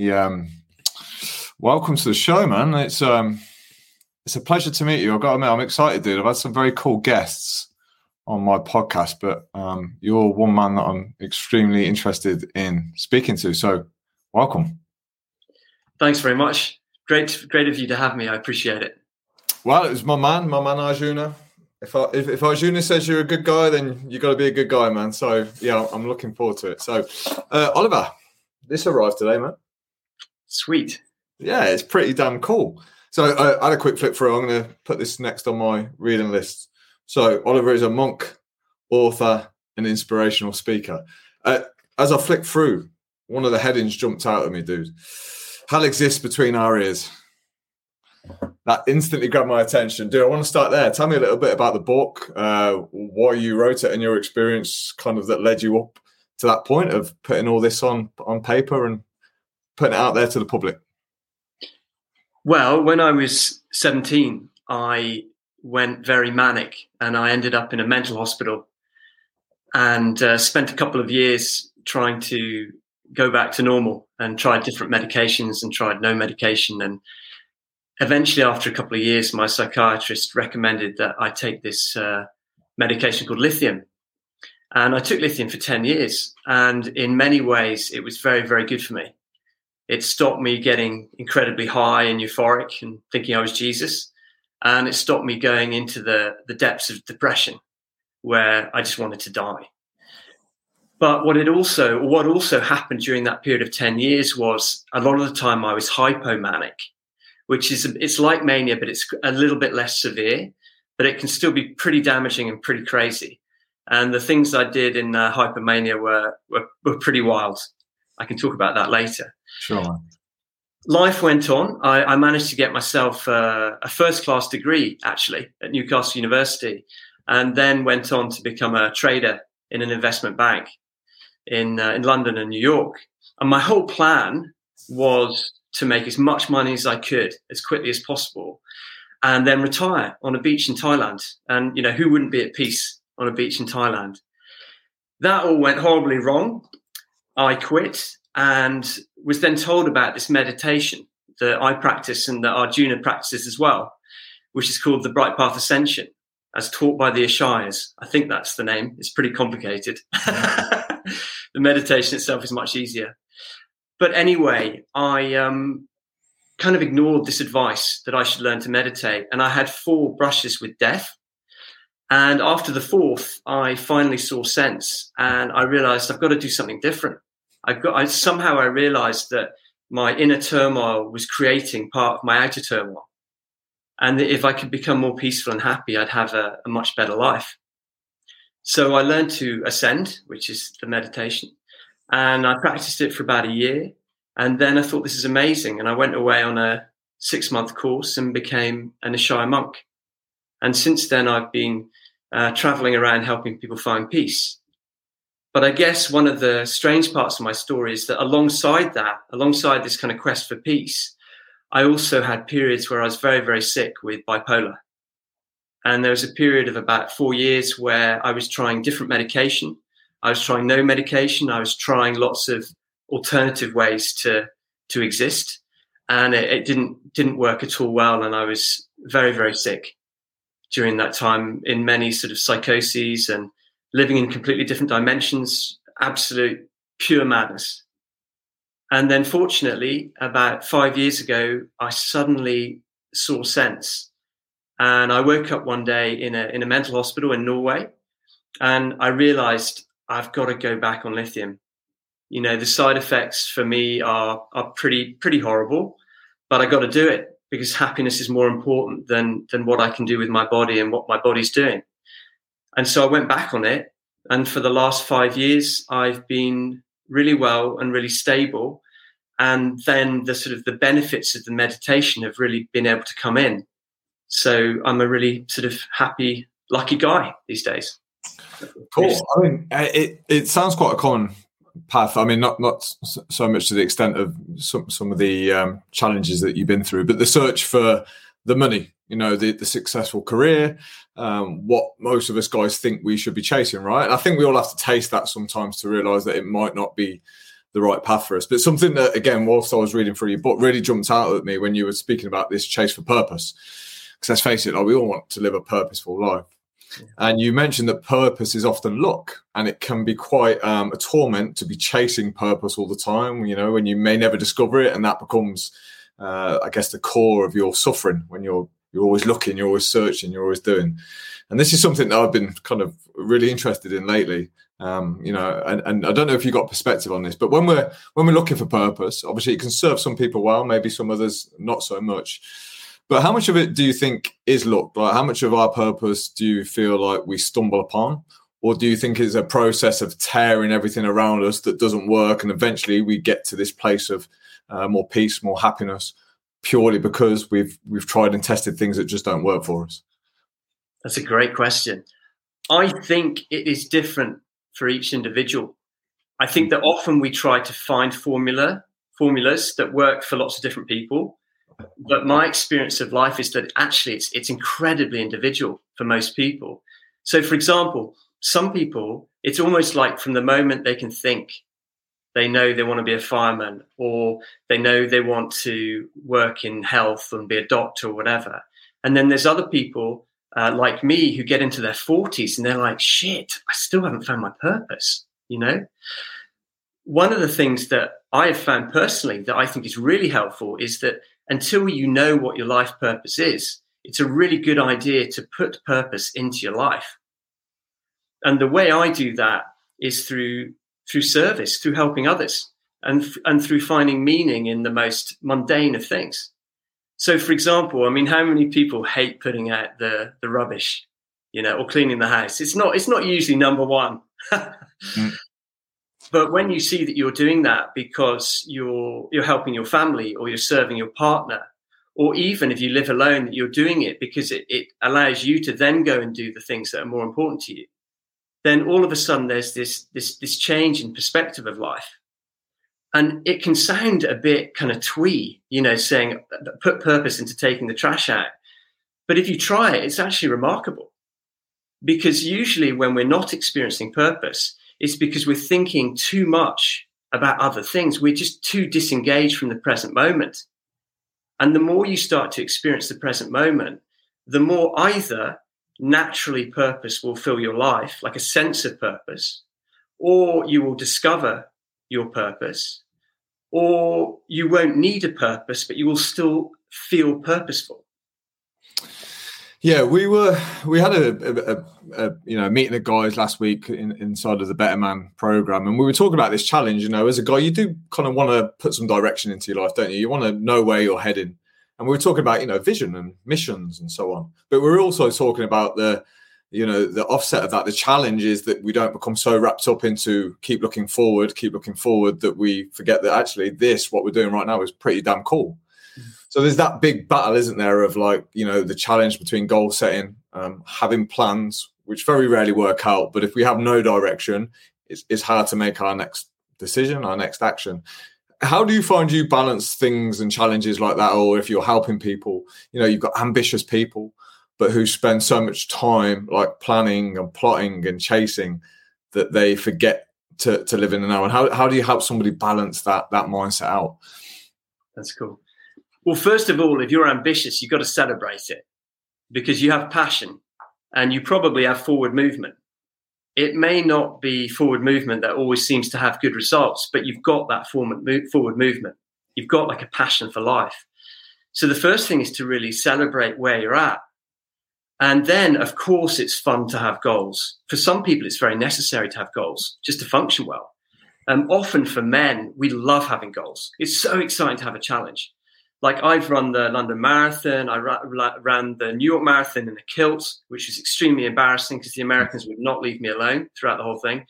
Yeah, um, welcome to the show, man. It's um, it's a pleasure to meet you. I've got to admit, I'm excited, dude. I've had some very cool guests on my podcast, but um, you're one man that I'm extremely interested in speaking to. So, welcome. Thanks very much. Great, great of you to have me. I appreciate it. Well, it was my man, my man Arjuna. If, I, if, if Arjuna says you're a good guy, then you got to be a good guy, man. So yeah, I'm looking forward to it. So, uh, Oliver, this arrived today, man. Sweet. Yeah, it's pretty damn cool. So I, I had a quick flip through. I'm going to put this next on my reading list. So Oliver is a monk, author, and inspirational speaker. Uh, as I flicked through, one of the headings jumped out at me, dude. Hell exists between our ears. That instantly grabbed my attention. Dude, I want to start there. Tell me a little bit about the book, uh, why you wrote it, and your experience, kind of that led you up to that point of putting all this on on paper and putting it out there to the public. Well, when I was 17, I went very manic and I ended up in a mental hospital and uh, spent a couple of years trying to go back to normal and tried different medications and tried no medication. And eventually, after a couple of years, my psychiatrist recommended that I take this uh, medication called lithium. And I took lithium for 10 years. And in many ways, it was very, very good for me. It stopped me getting incredibly high and euphoric and thinking I was Jesus. And it stopped me going into the, the depths of depression where I just wanted to die. But what it also, what also happened during that period of 10 years was a lot of the time I was hypomanic, which is, it's like mania, but it's a little bit less severe, but it can still be pretty damaging and pretty crazy. And the things I did in uh, hypomania were, were, were pretty wild. I can talk about that later. Sure. Life went on. I, I managed to get myself uh, a first class degree, actually, at Newcastle University, and then went on to become a trader in an investment bank in uh, in London and New York. And my whole plan was to make as much money as I could as quickly as possible, and then retire on a beach in Thailand. And you know who wouldn't be at peace on a beach in Thailand? That all went horribly wrong. I quit and was then told about this meditation that I practice and that Arjuna practices as well, which is called the Bright Path Ascension, as taught by the Ishayas. I think that's the name. It's pretty complicated. the meditation itself is much easier. But anyway, I um, kind of ignored this advice that I should learn to meditate. And I had four brushes with death. And after the fourth, I finally saw sense and I realized I've got to do something different. I got, I somehow I realized that my inner turmoil was creating part of my outer turmoil. And that if I could become more peaceful and happy, I'd have a, a much better life. So I learned to ascend, which is the meditation, and I practiced it for about a year. And then I thought this is amazing. And I went away on a six month course and became an Ishaya monk. And since then, I've been uh, traveling around helping people find peace. But I guess one of the strange parts of my story is that alongside that, alongside this kind of quest for peace, I also had periods where I was very, very sick with bipolar. And there was a period of about four years where I was trying different medication. I was trying no medication. I was trying lots of alternative ways to to exist, and it, it didn't didn't work at all well. And I was very very sick during that time in many sort of psychoses and living in completely different dimensions. Absolute pure madness. And then, fortunately, about five years ago, I suddenly saw sense and I woke up one day in a in a mental hospital in Norway, and I realized I've got to go back on lithium. You know, the side effects for me are are pretty pretty horrible, but I got to do it because happiness is more important than than what I can do with my body and what my body's doing. And so I went back on it, and for the last five years, I've been really well and really stable. And then the sort of the benefits of the meditation have really been able to come in so I'm a really sort of happy, lucky guy these days. Cool. I mean, uh, it it sounds quite a common path. I mean, not not so much to the extent of some some of the um, challenges that you've been through, but the search for the money. You know, the the successful career, um, what most of us guys think we should be chasing, right? And I think we all have to taste that sometimes to realize that it might not be the right path for us. But something that, again, whilst I was reading through your book, really jumped out at me when you were speaking about this chase for purpose. Because let's face it, like, we all want to live a purposeful life. And you mentioned that purpose is often luck, and it can be quite um, a torment to be chasing purpose all the time. You know, when you may never discover it, and that becomes, uh, I guess, the core of your suffering. When you're you're always looking, you're always searching, you're always doing. And this is something that I've been kind of really interested in lately. Um, you know, and, and I don't know if you got perspective on this, but when we're when we're looking for purpose, obviously it can serve some people well, maybe some others not so much. But how much of it do you think is luck? Like, how much of our purpose do you feel like we stumble upon? Or do you think it's a process of tearing everything around us that doesn't work and eventually we get to this place of uh, more peace, more happiness, purely because we've we've tried and tested things that just don't work for us? That's a great question. I think it is different for each individual. I think that often we try to find formula formulas that work for lots of different people but my experience of life is that actually it's it's incredibly individual for most people. So, for example, some people, it's almost like from the moment they can think, they know they want to be a fireman, or they know they want to work in health and be a doctor or whatever. And then there's other people uh, like me who get into their 40s and they're like, shit, I still haven't found my purpose, you know? One of the things that I have found personally that I think is really helpful is that until you know what your life purpose is, it's a really good idea to put purpose into your life. And the way I do that is through through service, through helping others, and and through finding meaning in the most mundane of things. So, for example, I mean, how many people hate putting out the the rubbish, you know, or cleaning the house? It's not it's not usually number one. mm. But when you see that you're doing that because you're you're helping your family or you're serving your partner, or even if you live alone, that you're doing it because it, it allows you to then go and do the things that are more important to you, then all of a sudden there's this this this change in perspective of life. And it can sound a bit kind of twee, you know, saying put purpose into taking the trash out. But if you try it, it's actually remarkable. Because usually when we're not experiencing purpose, it's because we're thinking too much about other things. We're just too disengaged from the present moment. And the more you start to experience the present moment, the more either naturally purpose will fill your life, like a sense of purpose, or you will discover your purpose, or you won't need a purpose, but you will still feel purposeful. Yeah, we were we had a, a, a, you know meeting of guys last week in, inside of the Better Man program, and we were talking about this challenge. You know, as a guy, you do kind of want to put some direction into your life, don't you? You want to know where you're heading, and we were talking about you know vision and missions and so on. But we are also talking about the you know the offset of that. The challenge is that we don't become so wrapped up into keep looking forward, keep looking forward that we forget that actually this what we're doing right now is pretty damn cool so there's that big battle, isn't there, of like, you know, the challenge between goal setting, um, having plans, which very rarely work out. But if we have no direction, it's, it's hard to make our next decision, our next action. How do you find you balance things and challenges like that? Or if you're helping people, you know, you've got ambitious people, but who spend so much time like planning and plotting and chasing that they forget to, to live in the now. And how, how do you help somebody balance that that mindset out? That's cool. Well, first of all, if you're ambitious, you've got to celebrate it because you have passion and you probably have forward movement. It may not be forward movement that always seems to have good results, but you've got that forward movement. You've got like a passion for life. So the first thing is to really celebrate where you're at. And then, of course, it's fun to have goals. For some people, it's very necessary to have goals just to function well. Um, often for men, we love having goals. It's so exciting to have a challenge like I've run the London Marathon, I ran the New York Marathon in a kilt, which was extremely embarrassing because the Americans would not leave me alone throughout the whole thing,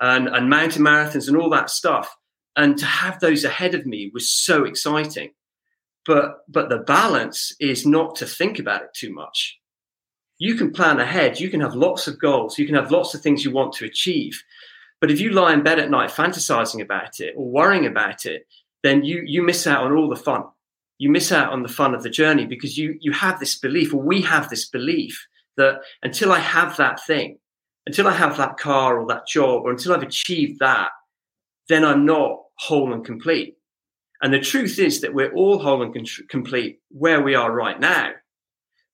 and, and mountain marathons and all that stuff. And to have those ahead of me was so exciting. But but the balance is not to think about it too much. You can plan ahead. You can have lots of goals. You can have lots of things you want to achieve. But if you lie in bed at night fantasizing about it or worrying about it, then you you miss out on all the fun you miss out on the fun of the journey because you you have this belief, or we have this belief that until I have that thing, until I have that car or that job, or until I've achieved that, then I'm not whole and complete. And the truth is that we're all whole and complete where we are right now.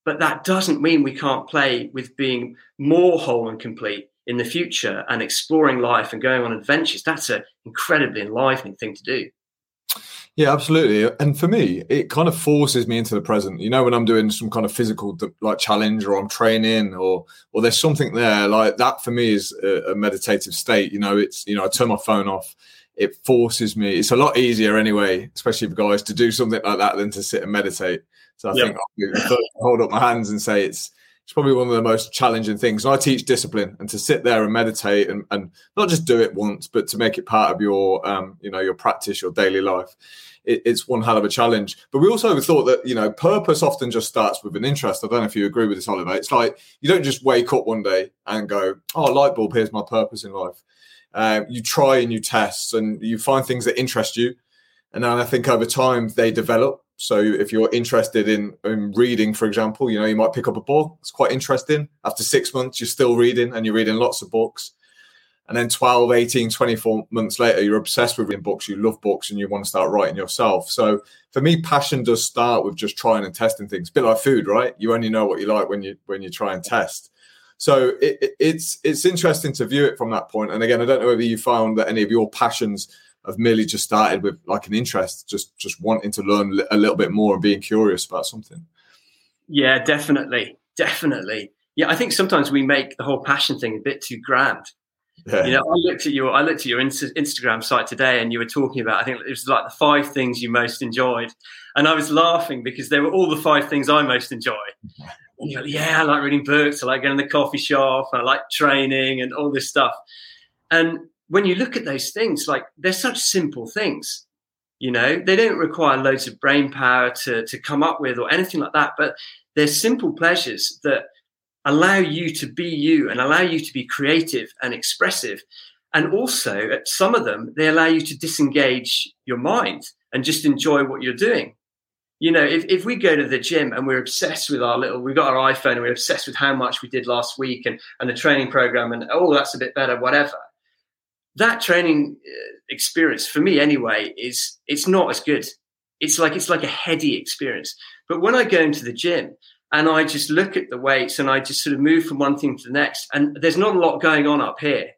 But that doesn't mean we can't play with being more whole and complete in the future and exploring life and going on adventures. That's an incredibly enlivening thing to do. Yeah, absolutely. And for me, it kind of forces me into the present. You know, when I'm doing some kind of physical like challenge or I'm training or or there's something there like that for me is a, a meditative state. You know, it's you know, I turn my phone off. It forces me. It's a lot easier anyway, especially for guys to do something like that than to sit and meditate. So I yep. think I'll hold up my hands and say it's it's probably one of the most challenging things. And I teach discipline and to sit there and meditate and, and not just do it once, but to make it part of your um, you know your practice, your daily life it, it's one hell of a challenge. But we also thought that you know purpose often just starts with an interest. I don't know if you agree with this, Oliver. It's like you don't just wake up one day and go, "Oh, light bulb, here's my purpose in life." Um, you try and you test and you find things that interest you, and then I think over time they develop. So if you're interested in, in reading, for example, you know you might pick up a book. It's quite interesting. After six months, you're still reading and you're reading lots of books. And then 12 18 24 months later you're obsessed with reading books you love books and you want to start writing yourself. So for me passion does start with just trying and testing things. A bit like food right? You only know what you like when you when you try and test. So it, it, it's it's interesting to view it from that point. And again i don't know whether you found that any of your passions have merely just started with like an interest just just wanting to learn a little bit more and being curious about something. Yeah definitely. Definitely. Yeah i think sometimes we make the whole passion thing a bit too grand. Yeah. You know, I looked at your I looked at your Instagram site today, and you were talking about I think it was like the five things you most enjoyed, and I was laughing because they were all the five things I most enjoy. You're like, yeah, I like reading books, I like going to the coffee shop, I like training, and all this stuff. And when you look at those things, like they're such simple things. You know, they don't require loads of brain power to to come up with or anything like that, but they're simple pleasures that allow you to be you and allow you to be creative and expressive. And also, at some of them, they allow you to disengage your mind and just enjoy what you're doing. You know, if, if we go to the gym and we're obsessed with our little, we've got our iPhone and we're obsessed with how much we did last week and, and the training program and, oh, that's a bit better, whatever. That training uh, experience, for me anyway, is it's not as good. It's like it's like a heady experience. But when I go into the gym, and I just look at the weights and I just sort of move from one thing to the next. And there's not a lot going on up here.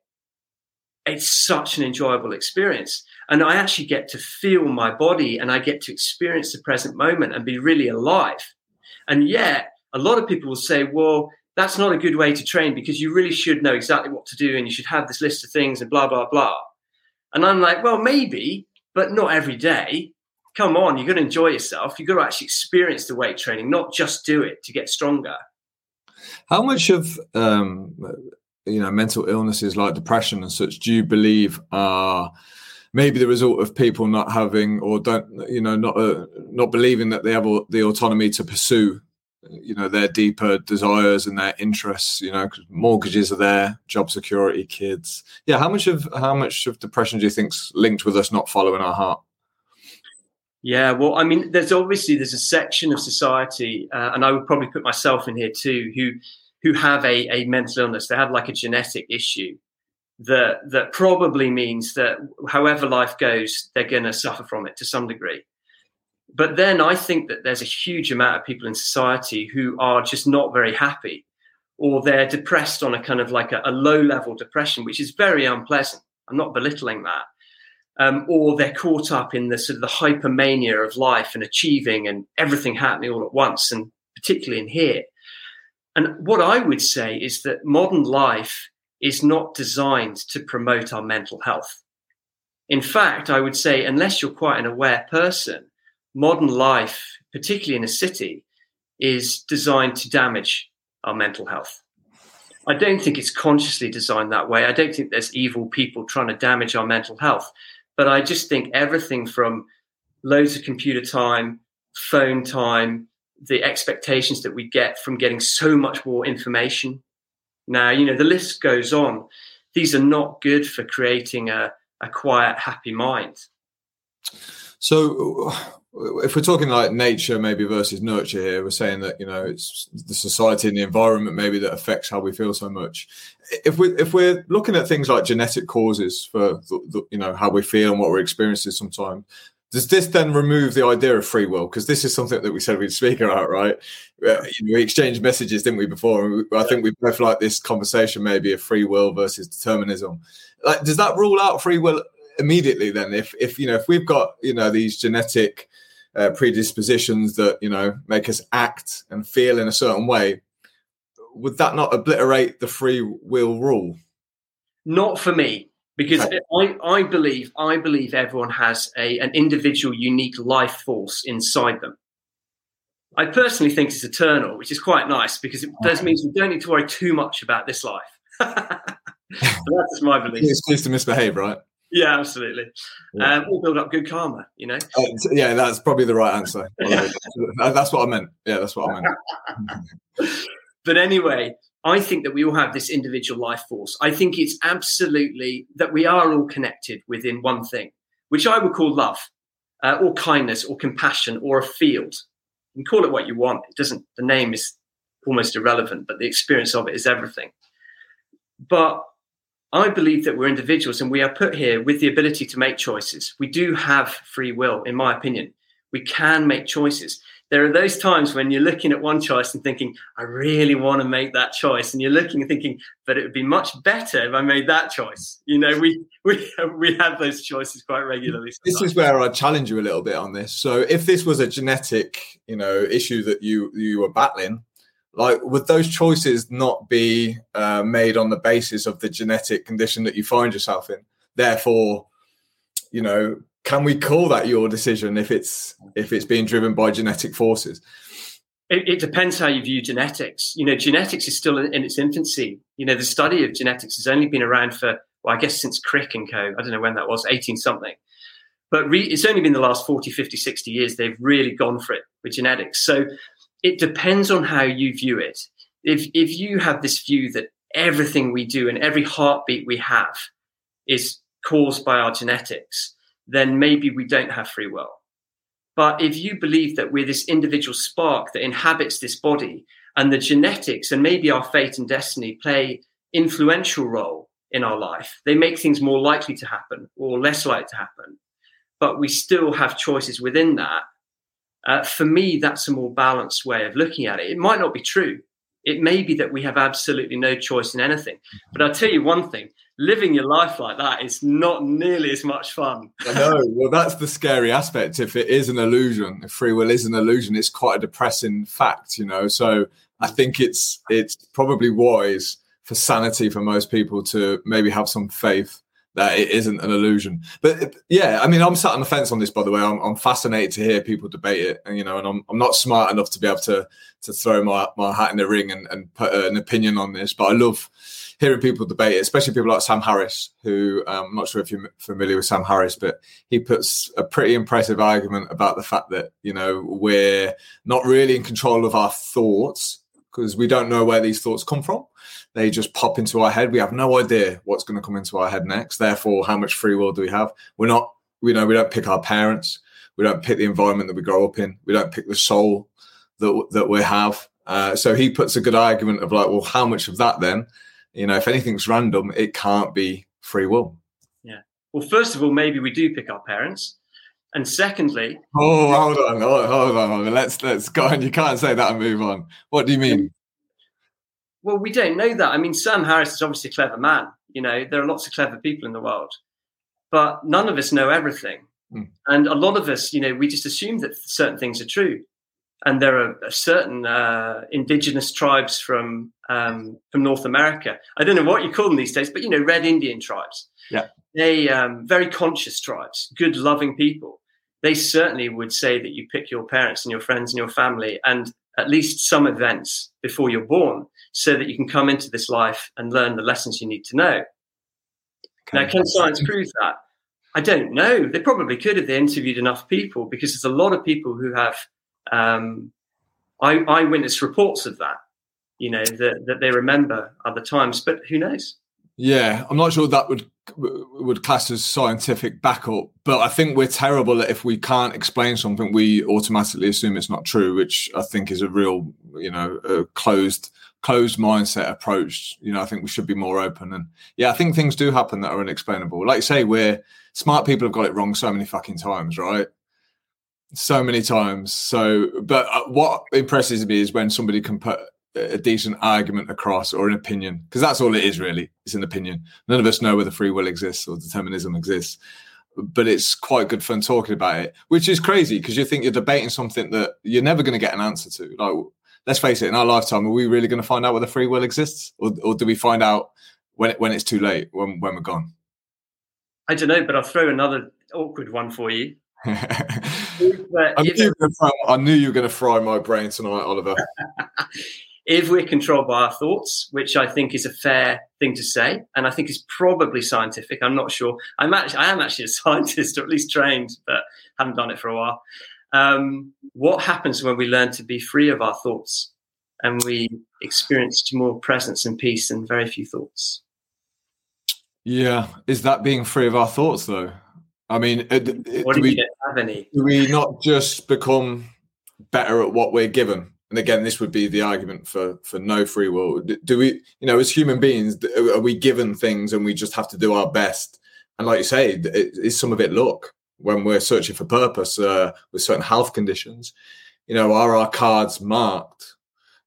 It's such an enjoyable experience. And I actually get to feel my body and I get to experience the present moment and be really alive. And yet, a lot of people will say, well, that's not a good way to train because you really should know exactly what to do and you should have this list of things and blah, blah, blah. And I'm like, well, maybe, but not every day come on, you're going to enjoy yourself. You've got to actually experience the weight training, not just do it to get stronger. How much of um, you know mental illnesses like depression and such do you believe are maybe the result of people not having or don't you know not uh, not believing that they have the autonomy to pursue you know their deeper desires and their interests you know mortgages are there job security kids yeah how much of how much of depression do you think's linked with us not following our heart yeah, well, I mean, there's obviously there's a section of society, uh, and I would probably put myself in here too, who who have a, a mental illness. They have like a genetic issue that that probably means that however life goes, they're going to suffer from it to some degree. But then I think that there's a huge amount of people in society who are just not very happy, or they're depressed on a kind of like a, a low level depression, which is very unpleasant. I'm not belittling that um, or they're caught up in the sort of the hypermania of life and achieving and everything happening all at once, and particularly in here. And what I would say is that modern life is not designed to promote our mental health. In fact, I would say, unless you're quite an aware person, modern life, particularly in a city, is designed to damage our mental health. I don't think it's consciously designed that way. I don't think there's evil people trying to damage our mental health. But I just think everything from loads of computer time, phone time, the expectations that we get from getting so much more information. Now, you know, the list goes on. These are not good for creating a, a quiet, happy mind. So, if we're talking like nature maybe versus nurture here, we're saying that you know it's the society and the environment maybe that affects how we feel so much. If we if we're looking at things like genetic causes for the, the, you know how we feel and what we're experiencing sometimes, does this then remove the idea of free will? Because this is something that we said we'd speak about, right? Uh, we exchanged messages, didn't we, before? I think we both like this conversation maybe of free will versus determinism. Like, does that rule out free will immediately then? If if you know if we've got you know these genetic uh, predispositions that you know make us act and feel in a certain way would that not obliterate the free will rule? Not for me because okay. I, I believe i believe everyone has a an individual unique life force inside them. I personally think it's eternal which is quite nice because it does means we don't need to worry too much about this life. That's my belief. It's pleased to misbehave right yeah, absolutely. Yeah. Um, we'll build up good karma, you know. Uh, yeah, that's probably the right answer. that's what I meant. Yeah, that's what I meant. but anyway, I think that we all have this individual life force. I think it's absolutely that we are all connected within one thing, which I would call love, uh, or kindness, or compassion, or a field. You can call it what you want. It doesn't. The name is almost irrelevant, but the experience of it is everything. But I believe that we're individuals and we are put here with the ability to make choices. We do have free will, in my opinion. We can make choices. There are those times when you're looking at one choice and thinking, I really want to make that choice. And you're looking and thinking, but it would be much better if I made that choice. You know, we we we have those choices quite regularly. Sometimes. This is where I challenge you a little bit on this. So if this was a genetic, you know, issue that you you were battling, like would those choices not be uh, made on the basis of the genetic condition that you find yourself in? Therefore you know can we call that your decision if it's if it's being driven by genetic forces? It, it depends how you view genetics. You know genetics is still in, in, its infancy. You know the study of genetics has only been around for well i guess since crick and co. I don't know when that was 18 something. But re- it's only been the last 40 50 60 years they've really gone for it with genetics. So it depends on how you view it. If if you have this view that everything we do and every heartbeat we have is caused by our genetics, then maybe we don't have free will. But if you believe that we're this individual spark that inhabits this body and the genetics and maybe our fate and destiny play influential role in our life, they make things more likely to happen or less likely to happen. But we still have choices within that uh, for me, that's a more balanced way of looking at it. It might not be true. It may be that we have absolutely no choice in anything. But I'll tell you one thing living your life like that is not nearly as much fun. I know. Well, that's the scary aspect. If it is an illusion, if free will is an illusion, it's quite a depressing fact, you know. So I think it's it's probably wise for sanity for most people to maybe have some faith that it isn't an illusion. But yeah, I mean, I'm sat on the fence on this. By the way, I'm, I'm, fascinated to hear people debate it, and you know, and I'm, I'm not smart enough to be able to to throw my, my hat in the ring and, and put an opinion on this. But I love hearing people debate it, especially people like Sam Harris, who um, I'm not sure if you're familiar with Sam Harris, but he puts a pretty impressive argument about the fact that you know we're not really in control of our thoughts because we don't know where these thoughts come from. They just pop into our head. We have no idea what's going to come into our head next. Therefore, how much free will do we have? We're not, we know, we don't pick our parents. We don't pick the environment that we grow up in. We don't pick the soul that that we have. Uh, so he puts a good argument of like, well, how much of that then? You know, if anything's random, it can't be free will. Yeah. Well, first of all, maybe we do pick our parents. And secondly, oh, hold on, hold on, hold on. Let's let's go on. You can't say that and move on. What do you mean? Well, we don't know that. I mean, Sam Harris is obviously a clever man. You know, there are lots of clever people in the world, but none of us know everything. Mm. And a lot of us, you know, we just assume that certain things are true. And there are certain uh, indigenous tribes from um, from North America. I don't know what you call them these days, but you know, Red Indian tribes. Yeah, they um, very conscious tribes, good, loving people. They certainly would say that you pick your parents and your friends and your family, and at least some events before you're born so that you can come into this life and learn the lessons you need to know. Okay. Now, can science prove that? I don't know. They probably could if they interviewed enough people, because there's a lot of people who have um, eye- eyewitness reports of that. You know that, that they remember other times, but who knows? Yeah, I'm not sure that would would class as scientific backup, but I think we're terrible that if we can't explain something, we automatically assume it's not true, which I think is a real, you know, closed closed mindset approach. You know, I think we should be more open. And yeah, I think things do happen that are unexplainable. Like you say, we're smart people have got it wrong so many fucking times, right? So many times. So, but uh, what impresses me is when somebody can put a decent argument across or an opinion, because that's all it is really. It's an opinion. None of us know whether free will exists or determinism exists, but it's quite good fun talking about it, which is crazy because you think you're debating something that you're never going to get an answer to. Like, let's face it, in our lifetime, are we really going to find out whether free will exists, or, or do we find out when it, when it's too late, when when we're gone? I don't know, but I'll throw another awkward one for you. I, knew I knew you were going to fry my brain tonight, Oliver. if we're controlled by our thoughts, which I think is a fair thing to say, and I think is probably scientific. I'm not sure. I'm actually, I am actually a scientist, or at least trained, but haven't done it for a while. Um, what happens when we learn to be free of our thoughts and we experience more presence and peace and very few thoughts? Yeah, is that being free of our thoughts, though? I mean, uh, what do, do we have any? Do we not just become better at what we're given? And again this would be the argument for for no free will. Do we you know as human beings are we given things and we just have to do our best? And like you say is some of it luck. When we're searching for purpose uh, with certain health conditions you know are our cards marked?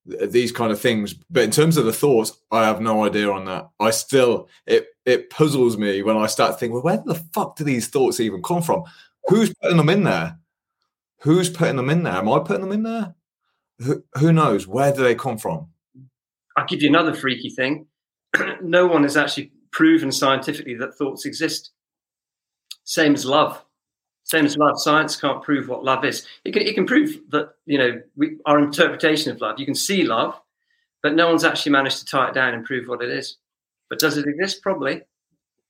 These kind of things. But in terms of the thoughts i have no idea on that. I still it it puzzles me when i start thinking well where the fuck do these thoughts even come from? Who's putting them in there? Who's putting them in there? Am i putting them in there who, who knows? Where do they come from? I'll give you another freaky thing. no one has actually proven scientifically that thoughts exist. Same as love. Same as love. Science can't prove what love is. It can, it can prove that, you know, we, our interpretation of love. You can see love, but no one's actually managed to tie it down and prove what it is. But does it exist? Probably.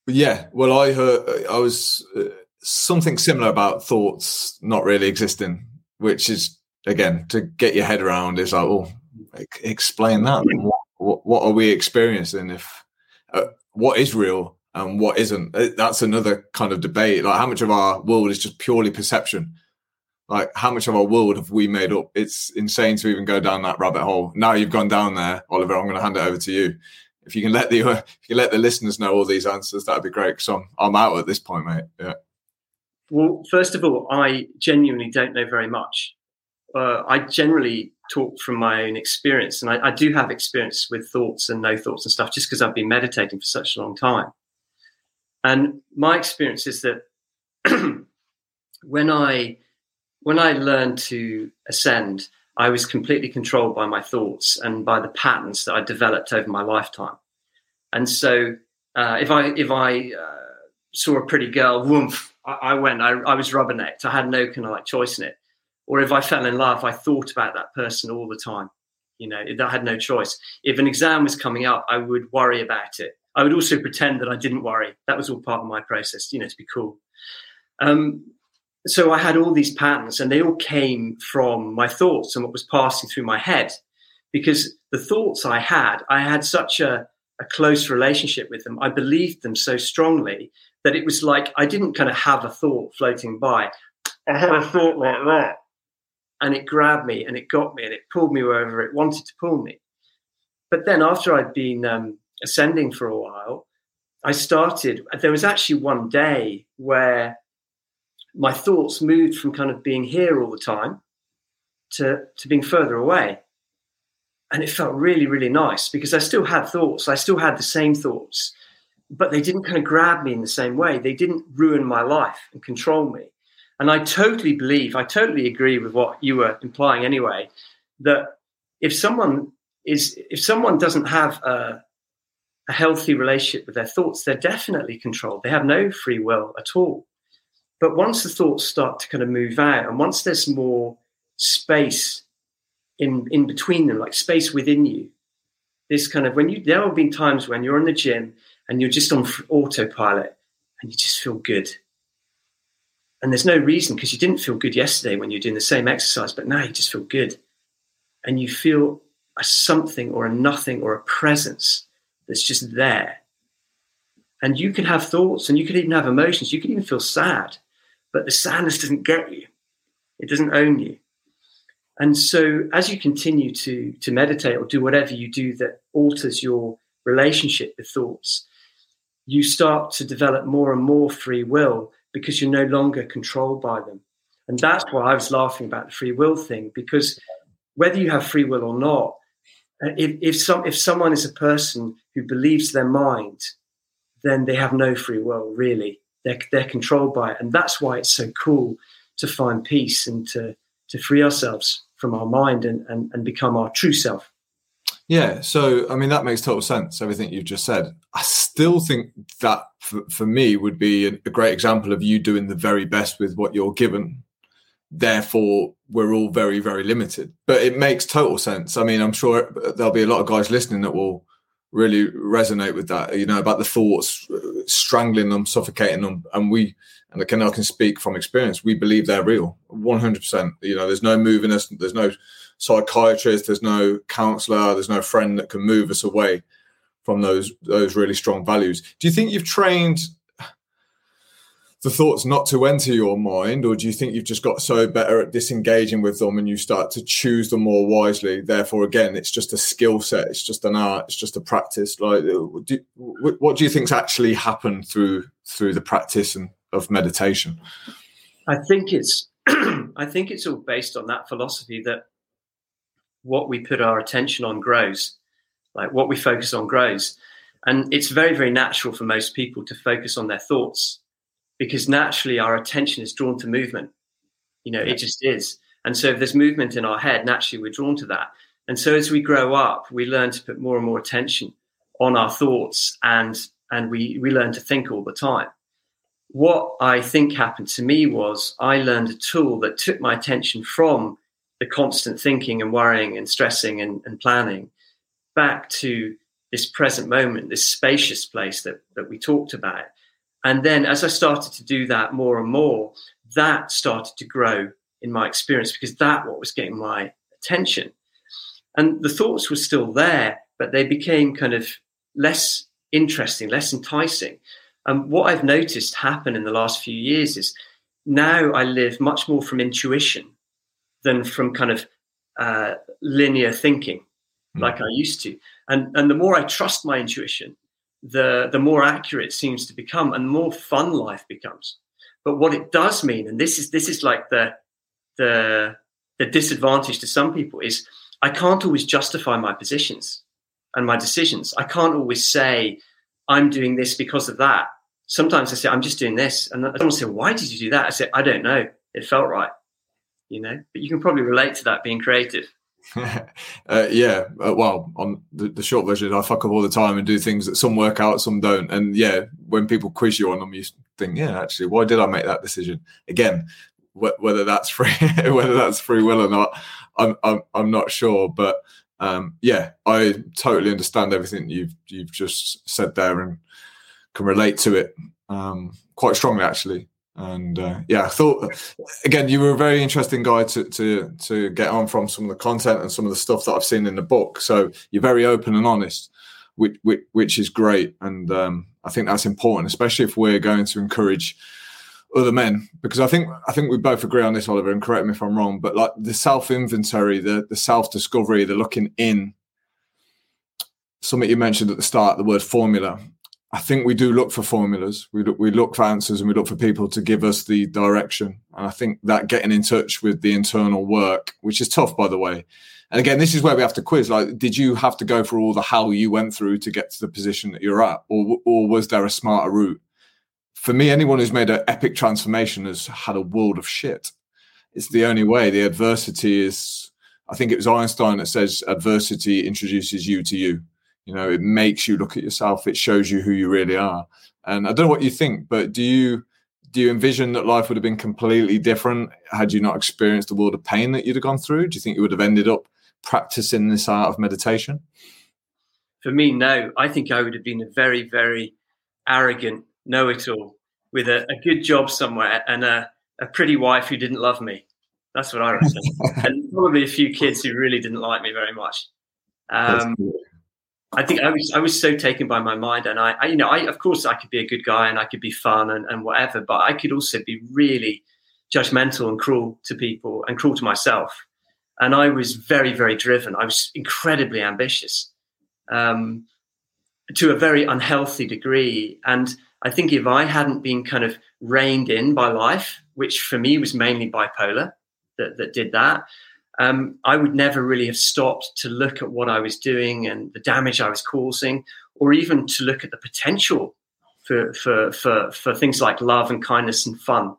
Yeah. Well, I heard, I was uh, something similar about thoughts not really existing, which is again to get your head around is like, well, explain that. What, what, are we experiencing? If uh, what is real and what isn't? Uh, that's another kind of debate. Like how much of our world is just purely perception? Like how much of our world have we made up? It's insane to even go down that rabbit hole. Now you've gone down there, Oliver. I'm going to hand it over to you. If you can let the if you let the listeners know all these answers, that'd be great. Because I'm I'm out at this point, mate. Yeah. Well, first of all, I genuinely don't know very much uh, I generally talk from my own experience, and I, I, do have experience with thoughts and no thoughts and stuff, just because I've been meditating for such a long time. And my experience is that when I when I learned to ascend, I was completely controlled by my thoughts and by the patterns that I developed over my lifetime. And so, uh, if I if I uh, saw a pretty girl, woof, I, I went. I, I was rubbernecked. I had no kind of like choice in it or if I fell in love, I thought about that person all the time. You know, I had no choice. If an exam was coming up, I would worry about it. I would also pretend that I didn't worry. That was all part of my process, you know, to be cool. Um, so I had all these patterns, and they all came from my thoughts and what was passing through my head. Because the thoughts I had, I had such a, a close relationship with them. I believed them so strongly that it was like I didn't kind of have a thought floating by. I had a thought like that and it grabbed me and it got me and it pulled me wherever it wanted to pull me. But then after I'd been um, ascending for a while, I started. There was actually one day where my thoughts moved from kind of being here all the time to, to being further away. And it felt really, really nice because I still had thoughts. I still had the same thoughts, but they didn't kind of grab me in the same way. They didn't ruin my life and control me. And I totally believe, I totally agree with what you were implying anyway, that if someone is, if someone doesn't have a, a healthy relationship with their thoughts, they're definitely controlled. They have no free will at all. But once the thoughts start to kind of move out, and once there's more space in in between them, like space within you, this kind of when you there have been times when you're in the gym and you're just on autopilot and you just feel good and there's no reason because you didn't feel good yesterday when you're doing the same exercise, but now you just feel good. And you feel a something or a nothing or a presence that's just there. And you can have thoughts and you can even have emotions. You can even feel sad, but the sadness doesn't get you. It doesn't own you. And so as you continue to, to meditate or do whatever you do that alters your relationship with thoughts, you start to develop more and more free will because you're no longer controlled by them. And that's why I was laughing about the free will thing, because whether you have free will or not, uh, if, if, some, if someone is a person who believes their mind, then they have no free will, really. They're, they're controlled by it. And that's why it's so cool to find peace and to, to free ourselves from our mind and, and, and become our true self. Yeah, so I mean that makes total sense. Everything you've just said. I still think that for, for me would be a, great example of you doing the very best with what you're given. Therefore, we're all very, very limited. But it makes total sense. I mean, I'm sure there'll be a lot of guys listening that will really resonate with that. You know, about the thoughts uh, strangling them, suffocating them, and we and I can I can speak from experience. We believe they're real, 100. percent You know, there's no moving us. There's no psychiatrist, there's no counselor, there's no friend that can move us away from those those really strong values. Do you think you've trained the thoughts not to enter your mind, or do you think you've just got so better at disengaging with them and you start to choose them more wisely? Therefore, again, it's just a skill set, it's just an art, it's just a practice. Like, do, what do you think's actually happened through through the practice and of meditation? I think it's I think it's all based on that philosophy that what we put our attention on grows, like what we focus on grows. And it's very, very natural for most people to focus on their thoughts because naturally our attention is drawn to movement. You know, it just is. And so if there's movement in our head, naturally we're drawn to that. And so as we grow up, we learn to put more and more attention on our thoughts and and we, we learn to think all the time. What I think happened to me was I learned a tool that took my attention from the constant thinking and worrying and stressing and, and planning back to this present moment, this spacious place that, that we talked about. And then as I started to do that more and more, that started to grow in my experience because that what was getting my attention. And the thoughts were still there, but they became kind of less interesting, less enticing. And what I've noticed happen in the last few years is now I live much more from intuition than from kind of uh, linear thinking mm. like I used to. And and the more I trust my intuition, the the more accurate it seems to become, and the more fun life becomes. But what it does mean, and this is this is like the the the disadvantage to some people is I can't always justify my positions and my decisions. I can't always say I'm doing this because of that. Sometimes I say I'm just doing this, and I don't say why did you do that. I say I don't know. It felt right you know. But you can probably relate to that being creative. uh, yeah, uh, well, on the, the, short version, I fuck up all the time and do things that some work out, some don't. And yeah, when people quiz you on them, you think, yeah, actually, why did I make that decision? Again, wh- whether that's free, whether that's free will or not, I'm I'm, I'm not sure. But um, yeah, I totally understand everything you've you've just said there and can relate to it um, quite strongly, actually and uh, yeah, I thought again you were a very interesting guy to to to get on from some of the content and some of the stuff that I've seen in the book. So you're very open and honest, which which, which is great, and um, I think that's important, especially if we're going to encourage other men, because I think I think we both agree on this, Oliver, and correct me if I'm wrong, but like the self inventory, the the self discovery, the looking in. Something you mentioned at the start, the word formula. I think we do look for formulas. We look, we look for answers and we look for people to give us the direction. And I think that getting in touch with the internal work, which is tough, by the way. And again, this is where we have to quiz. Like, did you have to go through all the how you went through to get to the position that you're at, or or was there a smarter route? For me, anyone who's made an epic transformation has had a world of shit. It's the only way. The adversity is. I think it was Einstein that says adversity introduces you to you you know it makes you look at yourself it shows you who you really are and i don't know what you think but do you do you envision that life would have been completely different had you not experienced the world of pain that you'd have gone through do you think you would have ended up practicing this art of meditation for me no i think i would have been a very very arrogant know-it-all with a, a good job somewhere and a, a pretty wife who didn't love me that's what i reckon and probably a few kids who really didn't like me very much um, I think I was I was so taken by my mind, and I, I, you know, I of course I could be a good guy and I could be fun and, and whatever, but I could also be really judgmental and cruel to people and cruel to myself. And I was very very driven. I was incredibly ambitious, um, to a very unhealthy degree. And I think if I hadn't been kind of reined in by life, which for me was mainly bipolar, that that did that um, I would never really have stopped to look at what I was doing and the damage I was causing, or even to look at the potential for, for, for, for things like love and kindness and fun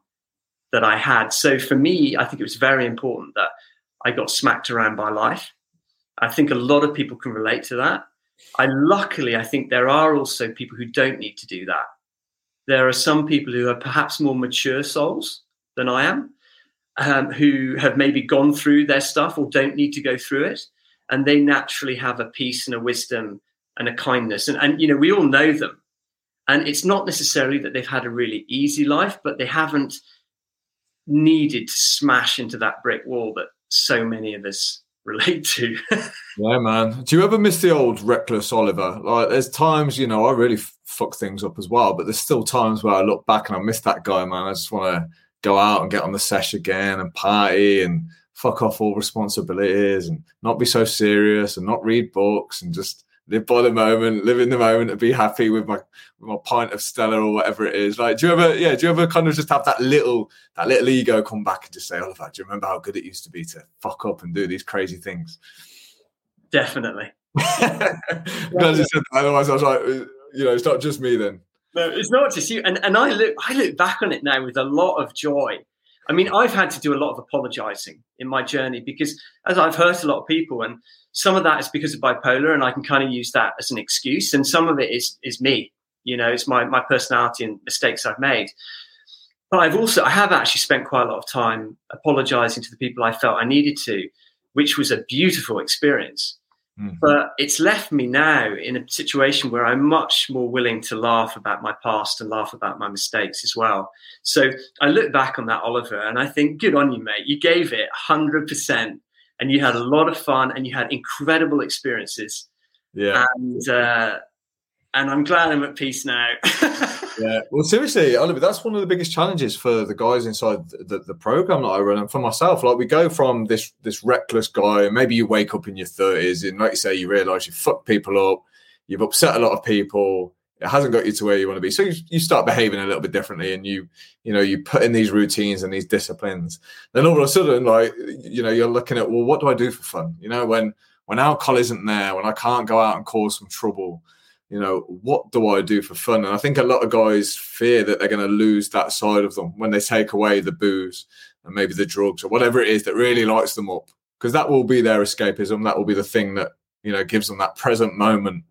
that I had. So for me, I think it was very important that I got smacked around by life. I think a lot of people can relate to that. I luckily, I think there are also people who don't need to do that. There are some people who are perhaps more mature souls than I am, um, who have maybe gone through their stuff or don't need to go through it. And they naturally have a peace and a wisdom and a kindness. And, and, you know, we all know them. And it's not necessarily that they've had a really easy life, but they haven't needed to smash into that brick wall that so many of us relate to. yeah, man. Do you ever miss the old reckless Oliver? Like, there's times, you know, I really f- fuck things up as well, but there's still times where I look back and I miss that guy, man. I just want to go out and get on the sesh again and party and fuck off all responsibilities and not be so serious and not read books and just live by the moment, live in the moment and be happy with my with my pint of Stella or whatever it is. Like, do you ever, yeah, do you ever kind of just have that little that little ego come back and just say, Oliver, do you remember how good it used to be to fuck up and do these crazy things? Definitely. Glad you said that. Otherwise, I was like, you know, it's not just me then. No, it's not just you. And and I look I look back on it now with a lot of joy. I mean, I've had to do a lot of apologizing in my journey because as I've hurt a lot of people, and some of that is because of bipolar, and I can kind of use that as an excuse, and some of it is is me. You know, it's my my personality and mistakes I've made. But I've also I have actually spent quite a lot of time apologizing to the people I felt I needed to, which was a beautiful experience. Mm. But it's left me now in a situation where I'm much more willing to laugh about my past and laugh about my mistakes as well. So I look back on that, Oliver, and I think, good on you, mate. You gave it 100% and you had a lot of fun and you had incredible experiences. Yeah. And, uh, and I'm glad I'm at peace now. yeah. Well, seriously, Oliver, that's one of the biggest challenges for the guys inside the, the, program that I run, and for myself. Like, we go from this this reckless guy, and maybe you wake up in your thirties, and like you say, you realise you fuck people up, you've upset a lot of people. It hasn't got you to where you want to be, so you, you start behaving a little bit differently, and you you know you put in these routines and these disciplines. Then all of a sudden, like you know, you're looking at well, what do I do for fun? You know, when when alcohol isn't there, when I can't go out and cause some trouble you know, what do I do for fun? And I think a lot of guys fear that they're going to lose that side of them when they take away the booze and maybe the drugs or whatever it is that really lights them up, because that will be their escapism. That will be the thing that you know gives them that present moment,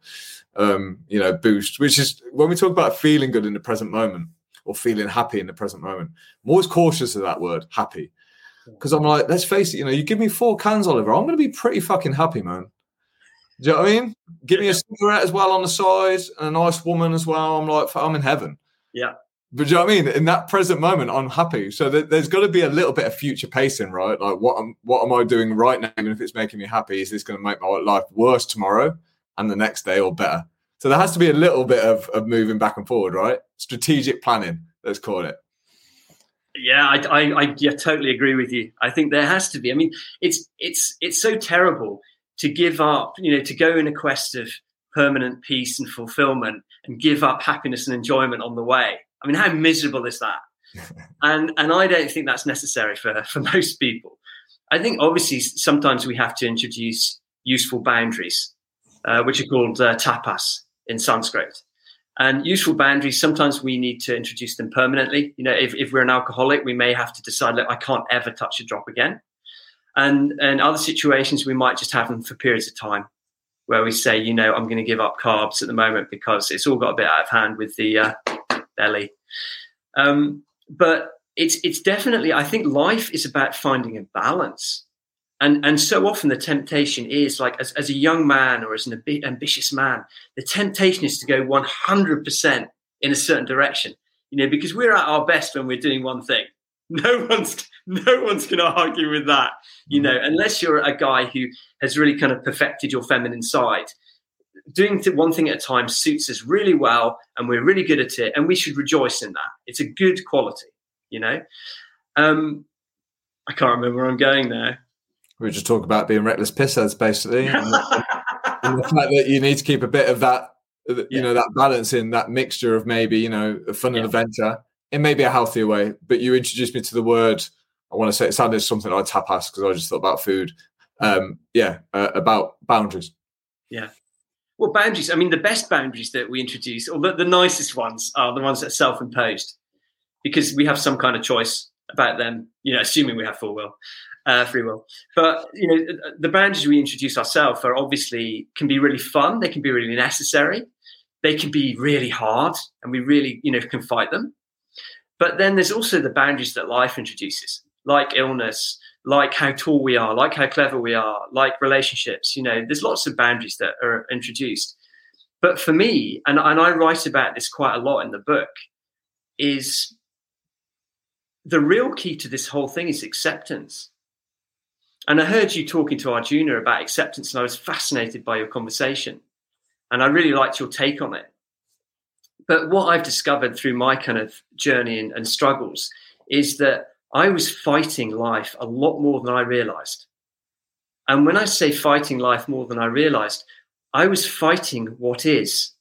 um, you know, boost. Which is when we talk about feeling good in the present moment or feeling happy in the present moment. I'm always cautious of that word, happy, because I'm like, let's face it, you know, you give me four cans, Oliver, I'm going to be pretty fucking happy, man. Do you know what I mean? Give me a cigarette as well on the side and a nice woman as well. I'm like, I'm in heaven. Yeah. But do you know what I mean? In that present moment, I'm happy. So th- there's got to be a little bit of future pacing, right? Like, what am what am I doing right now? Even if it's making me happy, is this going to make my life worse tomorrow and the next day, or better? So there has to be a little bit of, of moving back and forward, right? Strategic planning, let's call it. Yeah, I, I, I yeah, totally agree with you. I think there has to be. I mean, it's it's it's so terrible to give up, you know, to go in a quest of permanent peace and fulfillment and give up happiness and enjoyment on the way. I mean, how miserable is that? and and I don't think that's necessary for for most people. I think obviously sometimes we have to introduce useful boundaries, uh, which are called uh, tapas in Sanskrit. And useful boundaries, sometimes we need to introduce them permanently. You know, if, if we're an alcoholic, we may have to decide, look, I can't ever touch a drop again. And and other situations we might just have them for periods of time where we say, you know, I'm going to give up carbs at the moment because it's all got a bit out of hand with the uh, belly. Um, but it's it's definitely I think life is about finding a balance. And, and so often the temptation is like as, as a young man or as an ambitious man, the temptation is to go 100% in a certain direction, you know, because we're at our best when we're doing one thing. No one's no one's going to argue with that, you know, unless you're a guy who has really kind of perfected your feminine side. doing one thing at a time suits us really well, and we're really good at it, and we should rejoice in that. It's a good quality, you know. Um, I can't remember where I'm going now. We just talk about being reckless pissheads, basically, and, and the fact that you need to keep a bit of that you yeah. know that balance in that mixture of maybe you know fun yeah. and adventure in maybe a healthier way but you introduced me to the word i want to say it sounded something like tapas because i just thought about food. Um yeah uh, about boundaries. Yeah. Well boundaries i mean the best boundaries that we introduce or the, the nicest ones are the ones that are self-imposed because we have some kind of choice about them you know assuming we have full will uh, free will. But you know, the boundaries we introduce ourselves are obviously can be really fun. They can be really necessary they can be really hard and we really, you know, can fight them. But then there's also the boundaries that life introduces, like illness, like how tall we are, like how clever we are, like relationships. You know, there's lots of boundaries that are introduced. But for me, and, and I write about this quite a lot in the book, is the real key to this whole thing is acceptance. And I heard you talking to Arjuna about acceptance, and I was fascinated by your conversation. And I really liked your take on it. But what I've discovered through my kind of journey and, and struggles is that I was fighting life a lot more than I realized. And when I say fighting life more than I realized, I was fighting what is.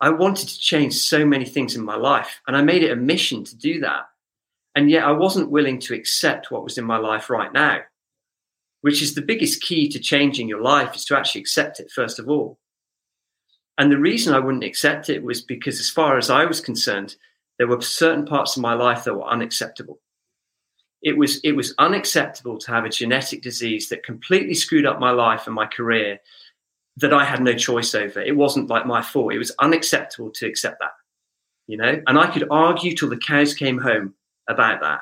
I wanted to change so many things in my life, and I made it a mission to do that. And yet I wasn't willing to accept what was in my life right now, which is the biggest key to changing your life is to actually accept it, first of all. And the reason I wouldn't accept it was because, as far as I was concerned, there were certain parts of my life that were unacceptable. It was, it was unacceptable to have a genetic disease that completely screwed up my life and my career that I had no choice over. It wasn't like my fault. It was unacceptable to accept that, you know? And I could argue till the cows came home about that.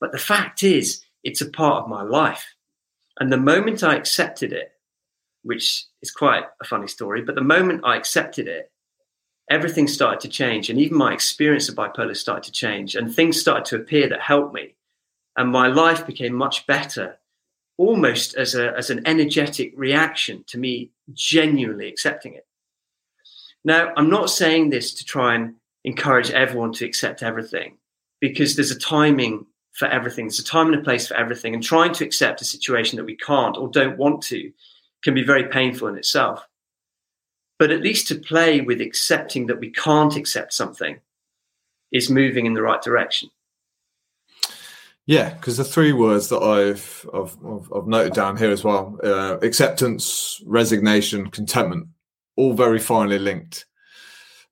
But the fact is, it's a part of my life. And the moment I accepted it, which is quite a funny story. But the moment I accepted it, everything started to change. And even my experience of bipolar started to change. And things started to appear that helped me. And my life became much better, almost as, a, as an energetic reaction to me genuinely accepting it. Now, I'm not saying this to try and encourage everyone to accept everything because there's a timing for everything. There's a time and a place for everything. And trying to accept a situation that we can't or don't want to can be very painful in itself. But at least to play with accepting that we can't accept something is moving in the right direction. Yeah, because the three words that I've, I've, I've noted down here as well uh, acceptance, resignation, contentment, all very finely linked.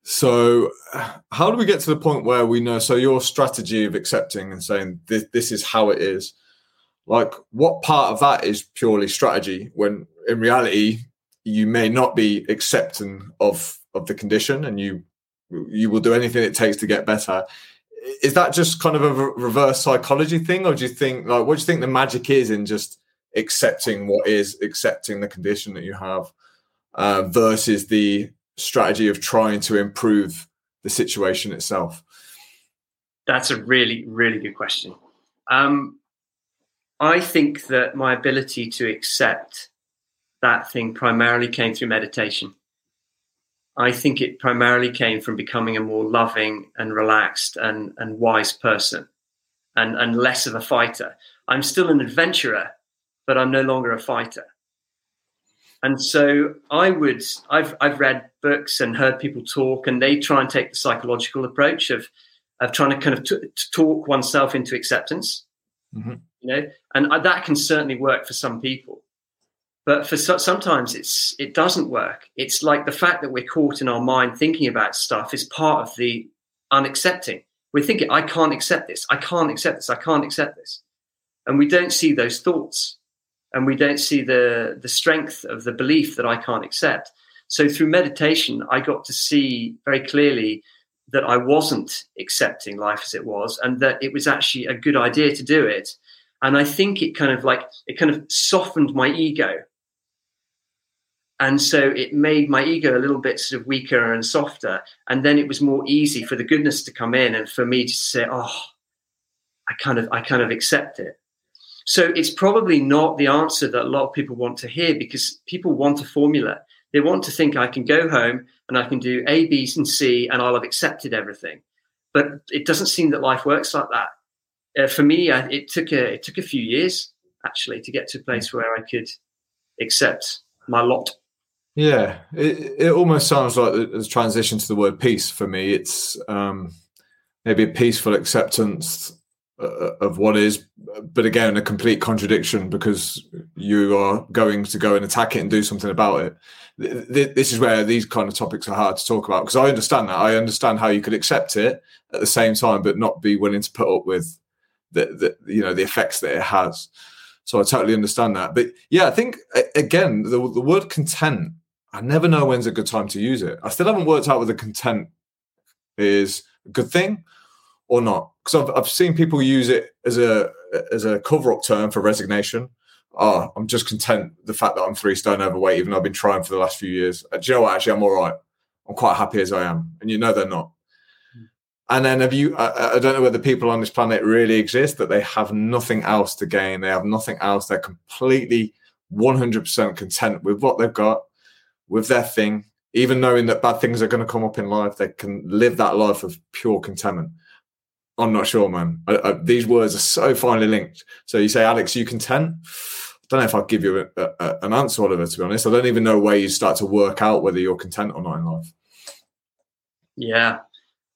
So, how do we get to the point where we know? So, your strategy of accepting and saying this, this is how it is, like, what part of that is purely strategy when in reality, you may not be accepting of of the condition, and you you will do anything it takes to get better. Is that just kind of a reverse psychology thing, or do you think like what do you think the magic is in just accepting what is, accepting the condition that you have, uh, versus the strategy of trying to improve the situation itself? That's a really, really good question. Um, I think that my ability to accept that thing primarily came through meditation. I think it primarily came from becoming a more loving and relaxed and, and wise person and, and less of a fighter. I'm still an adventurer, but I'm no longer a fighter. And so I would, I've, I've read books and heard people talk, and they try and take the psychological approach of, of trying to kind of t- talk oneself into acceptance, mm-hmm. you know, and that can certainly work for some people. But for so, sometimes it's it doesn't work. It's like the fact that we're caught in our mind thinking about stuff is part of the unaccepting. We're thinking, I can't accept this. I can't accept this. I can't accept this. And we don't see those thoughts. And we don't see the, the strength of the belief that I can't accept. So through meditation, I got to see very clearly that I wasn't accepting life as it was and that it was actually a good idea to do it. And I think it kind of like, it kind of softened my ego and so it made my ego a little bit sort of weaker and softer and then it was more easy for the goodness to come in and for me to say oh i kind of i kind of accept it so it's probably not the answer that a lot of people want to hear because people want a formula They want to think I can go home and I can do A, B, and C, and I'll have accepted everything. But it doesn't seem that life works like that. Uh, for me, I, it took a it took a few years actually to get to a place where I could accept my lot. Yeah, it, it almost sounds like a transition to the word peace for me. It's um, maybe a peaceful acceptance Uh, of what is, but again, a complete contradiction because you are going to go and attack it and do something about it. This is where these kind of topics are hard to talk about because I understand that. I understand how you could accept it at the same time, but not be willing to put up with the, the you know the effects that it has. So I totally understand that. But yeah, I think again the the word content. I never know when's a good time to use it. I still haven't worked out whether content is a good thing or not because I've, I've seen people use it as a as a cover up term for resignation. Oh, I'm just content the fact that I'm three stone overweight, even though I've been trying for the last few years. Uh, you know what? Actually, I'm all right. I'm quite happy as I am, and you know they're not. And then have you? I, I don't know whether people on this planet really exist that they have nothing else to gain. They have nothing else. They're completely 100% content with what they've got, with their thing, even knowing that bad things are going to come up in life. They can live that life of pure contentment. I'm not sure, man. I, I, these words are so finely linked. So you say, Alex, you content? I don't know if I'll give you a, a, an answer, Oliver, to be honest. I don't even know where you start to work out whether you're content or not in life. Yeah.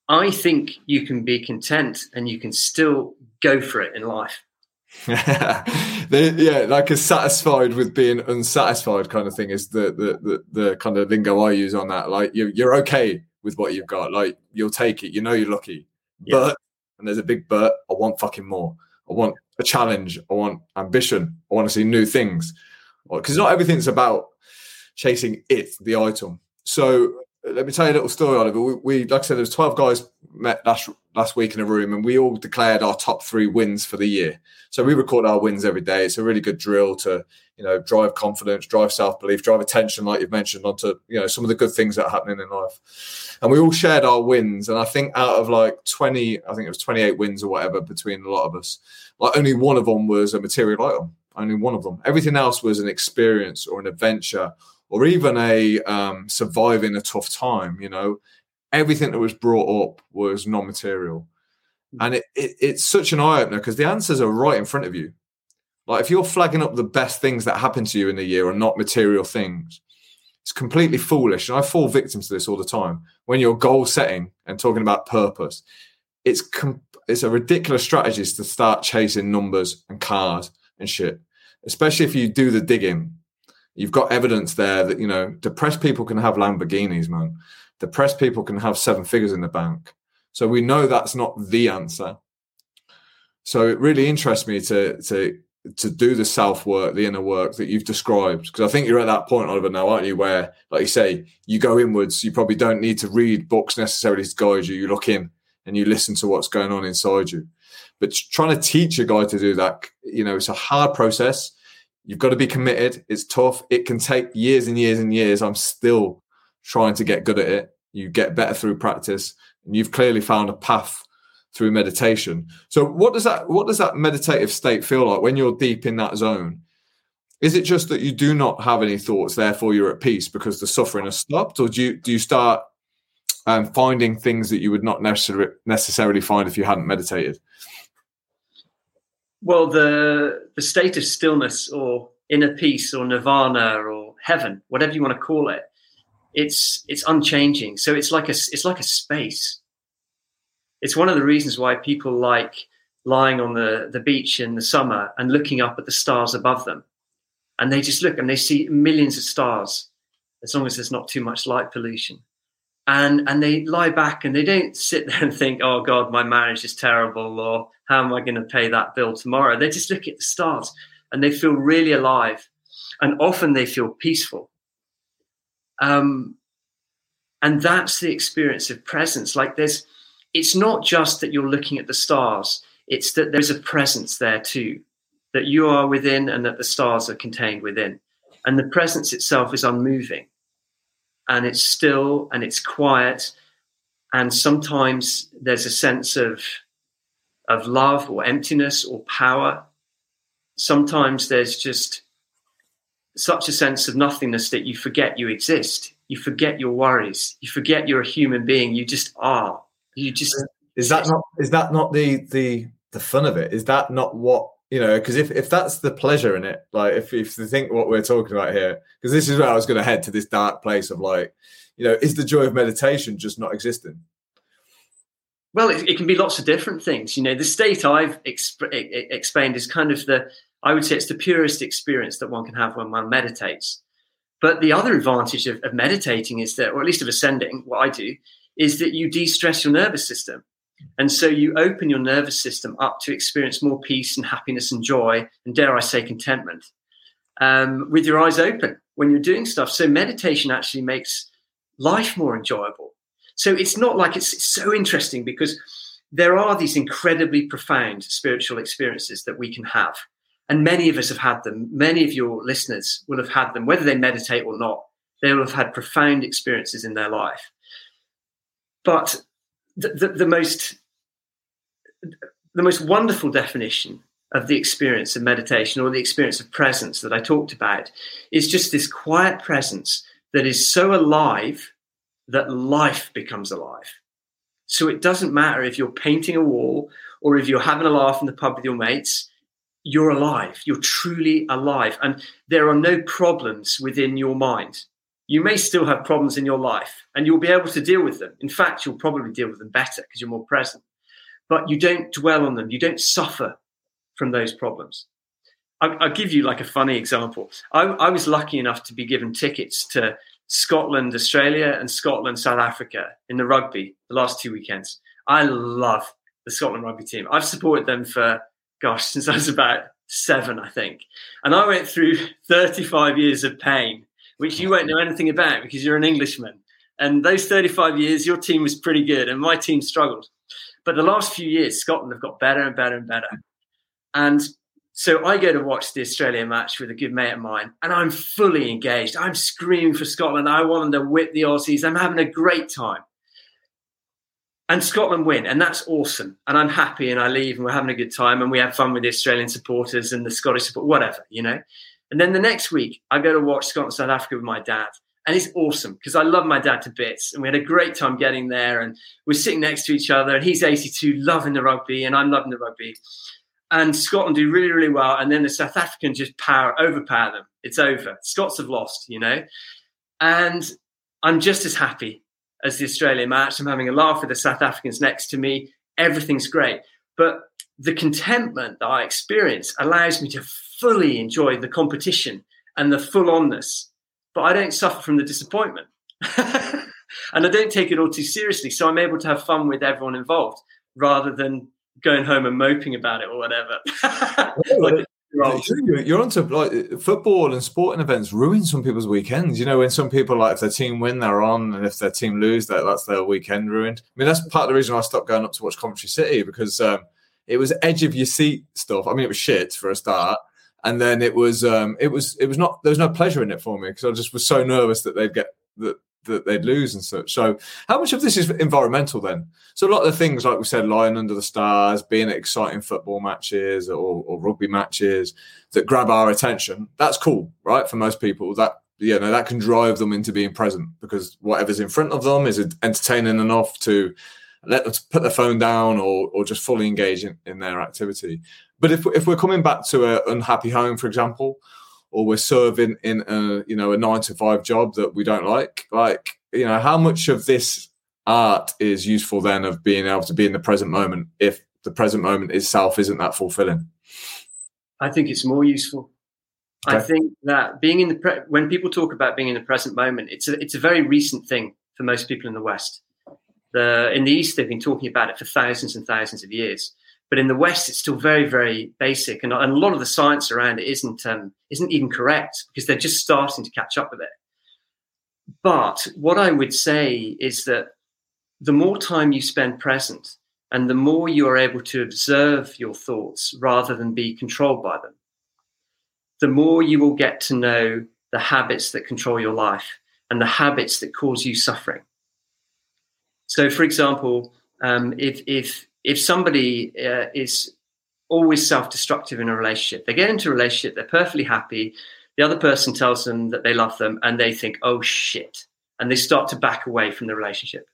I think you can be content and you can still go for it in life. yeah, like a satisfied with being unsatisfied kind of thing is the, the the the, kind of lingo I use on that. Like you you're okay with what you've got. Like you'll take it. You know you're lucky. Yeah. But and there's a big but. I want fucking more. I want a challenge. I want ambition. I want to see new things. Because not everything's about chasing it, the item. So Uh, let me tell you a little story, Oliver. We, we like I said, there was 12 guys met last last week in a room, and we all declared our top three wins for the year. So we record our wins every day. It's a really good drill to you know drive confidence, drive self belief, drive attention, like you've mentioned, onto you know some of the good things that are happening in life. And we all shared our wins, and I think out of like 20, I think it was 28 wins or whatever between a lot of us, like only one of them was a material item. Only one of them. Everything else was an experience or an adventure or even a um, surviving a tough time. You know, everything that was brought up was non-material, hmm. and it, it, it's such an eye opener because the answers are right in front of you. Like if you're flagging up the best things that happen to you in the year are not material things, it's completely foolish. And I fall victim to this all the time. When you're goal setting and talking about purpose, it's com- it's a ridiculous strategy to start chasing numbers and cars and shit. Especially if you do the digging You've got evidence there that you know depressed people can have Lamborghinis, man. Depressed people can have seven figures in the bank. So we know that's not the answer. So it really interests me to to to do the self work, the inner work that you've described, because I think you're at that point, Oliver, now, aren't you? Where, like you say, you go inwards. You probably don't need to read books necessarily to guide you. You look in and you listen to what's going on inside you. But trying to teach a guy to do that, you know, it's a hard process. You've got to be committed. It's tough. It can take years and years and years. I'm still trying to get good at it. You get better through practice, and you've clearly found a path through meditation. So, what does that what does that meditative state feel like when you're deep in that zone? Is it just that you do not have any thoughts, therefore you're at peace because the suffering has stopped, or do you do you start um, finding things that you would not necessarily necessarily find if you hadn't meditated? Well, the the state of stillness or inner peace or nirvana or heaven, whatever you want to call it, it's it's unchanging. So it's like a it's like a space. It's one of the reasons why people like lying on the, the beach in the summer and looking up at the stars above them. And they just look and they see millions of stars as long as there's not too much light pollution and and they lie back and they don't sit there and think, "Oh God, my marriage is terrible," or "How am I going to pay that bill tomorrow?" They just look at the stars and they feel really alive, and often they feel peaceful. Um, and that's the experience of presence. Like there's, it's not just that you're looking at the stars; it's that there's a presence there too, that you are within, and that the stars are contained within, and the presence itself is unmoving and it's still and it's quiet and sometimes there's a sense of of love or emptiness or power sometimes there's just such a sense of nothingness that you forget you exist. You forget your worries. You forget you're a human being. You just are. You just is that not is that not the the the fun of it? Is that not what you know? Because if if that's the pleasure in it, like if if you think what we're talking about here, because this is where I was going to head to this dark place of like, you know, is the joy of meditation just not existing? Well, it, it, can be lots of different things. You know, the state I've exp- explained is kind of the, I would say it's the purest experience that one can have when one meditates. But the other advantage of, of meditating is that, or at least of ascending, what I do, is that you de stress your nervous system. And so you open your nervous system up to experience more peace and happiness and joy, and dare I say, contentment um, with your eyes open when you're doing stuff. So meditation actually makes life more enjoyable so it's not like it's, it's so interesting because there are these incredibly profound spiritual experiences that we can have. And many of us have had them. Many of your listeners will have had them, whether they meditate or not. They will have had profound experiences in their life. But the, the, the most the most wonderful definition of the experience of meditation or the experience of presence that I talked about is just this quiet presence that is so alive that life becomes alive. So it doesn't matter if you're painting a wall or if you're having a laugh in the pub with your mates, you're alive. You're truly alive. And there are no problems within your mind. You may still have problems in your life and you'll be able to deal with them. In fact, you'll probably deal with them better because you're more present. But you don't dwell on them, you don't suffer from those problems. I'll, give you like a funny example. I, I was lucky enough to be given tickets to Scotland, Australia, and Scotland, South Africa in the rugby the last two weekends. I love the Scotland rugby team. I've supported them for, gosh, since I was about seven, I think. And I went through 35 years of pain, which you won't know anything about because you're an Englishman. And those 35 years, your team was pretty good and my team struggled. But the last few years, Scotland have got better and better and better. And so I go to watch the Australia match with a good mate of mine, and I'm fully engaged. I'm screaming for Scotland. I want them to whip the Aussies. I'm having a great time. And Scotland win, and that's awesome. And I'm happy, and I leave, and we're having a good time, and we have fun with the Australian supporters and the Scottish support, whatever, you know. And then the next week, I go to watch Scotland South Africa with my dad, and it's awesome because I love my dad to bits, and we had a great time getting there, and we're sitting next to each other, and he's 82, loving the rugby, and I'm loving the rugby and Scotland do really, really well, and then the South Africans just power overpower them. It's over. Scots have lost, you know, and I'm just as happy as the Australian match. I'm having a laugh with the South Africans next to me. Everything's great, but the contentment that I experience allows me to fully enjoy the competition and the full onness, but I don't suffer from the disappointment. and I don't take it all too seriously. So I'm able to have fun with everyone involved rather than going home and moping about it or whatever. like, you're onto like football and sporting events ruin some people's weekends. You know, when some people like if their team win, they're on, and if their team lose, that that's their weekend ruined. I mean, that's part of the reason I stopped going up to watch Coventry City because um, it was edge of your seat stuff. I mean, it was shit for a start, and then it was um, it was it was not there was no pleasure in it for me because I just was so nervous that they'd get that that they'd lose and such. So, how much of this is environmental then? So, a lot of the things, like we said, lying under the stars, being at exciting football matches or, or rugby matches that grab our attention, that's cool, right? For most people, that you know that can drive them into being present because whatever's in front of them is entertaining enough to let them put their phone down or, or just fully engage in, in their activity. But if, if we're coming back to an unhappy home, for example, or we're serving in a you know a nine to five job that we don't like like you know how much of this art is useful then of being able to be in the present moment if the present moment itself isn't that fulfilling? I think it's more useful. Okay. i think that being in the pre- when people talk about being in the present moment it's a, it's a very recent thing for most people in the west. The in the east they've been talking about it for thousands and thousands of years but in the West, it's still very, very basic, and, and a lot of the science around it isn't um, isn't even correct because they're just starting to catch up with it. But what I would say is that the more time you spend present, and the more you are able to observe your thoughts rather than be controlled by them, the more you will get to know the habits that control your life and the habits that cause you suffering. So, for example, um, if if if somebody uh, is always self-destructive in a relationship, they get into a relationship, they're perfectly happy, The other person tells them that they love them and they think, oh shit. And they start to back away from the relationship.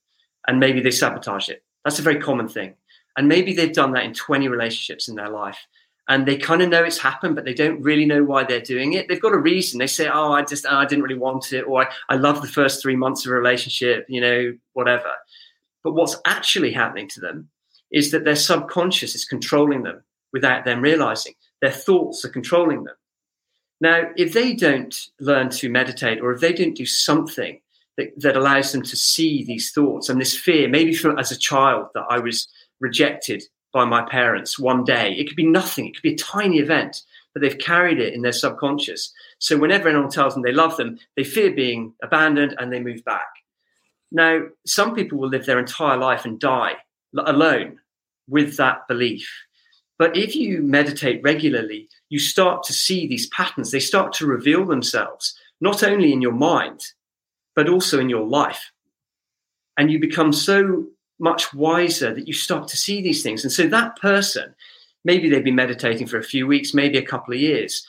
And maybe they sabotage it. That's a very common thing. And maybe they've done that in 20 relationships in their life. And they kind of know it's happened, but they don't really know why they're doing it. They've got a reason. They say, oh, I just, I didn't really want it. Or I, I love the first three months of a relationship, you know, whatever. But what's actually happening to them is that their subconscious is controlling them without them realizing. Their thoughts are controlling them. Now, if they don't learn to meditate or if they don't do something that, that allows them to see these thoughts and this fear, maybe from as a child that I was rejected by my parents one day, it could be nothing, it could be a tiny event, but they've carried it in their subconscious. So whenever anyone tells them they love them, they fear being abandoned and they move back. Now, some people will live their entire life and die alone with that belief. But if you meditate regularly, you start to see these patterns. They start to reveal themselves, not only in your mind, but also in your life. And you become so much wiser that you start to see these things. And so that person, maybe they've been meditating for a few weeks, maybe a couple of years,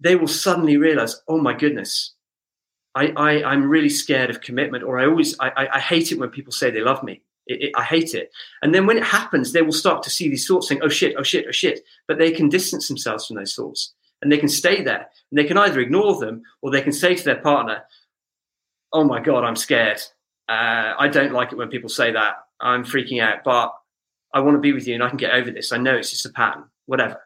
they will suddenly realize, oh my goodness, I, I, am really scared of commitment, or I always, I, I hate it when people say they love me. It, it, I hate it. And then when it happens, they will start to see these thoughts saying, oh shit, oh shit, oh shit. But they can distance themselves from those thoughts and they can stay there and they can either ignore them or they can say to their partner, oh my God, I'm scared. Uh, I don't like it when people say that. I'm freaking out, but I want to be with you and I can get over this. I know it's just a pattern, whatever.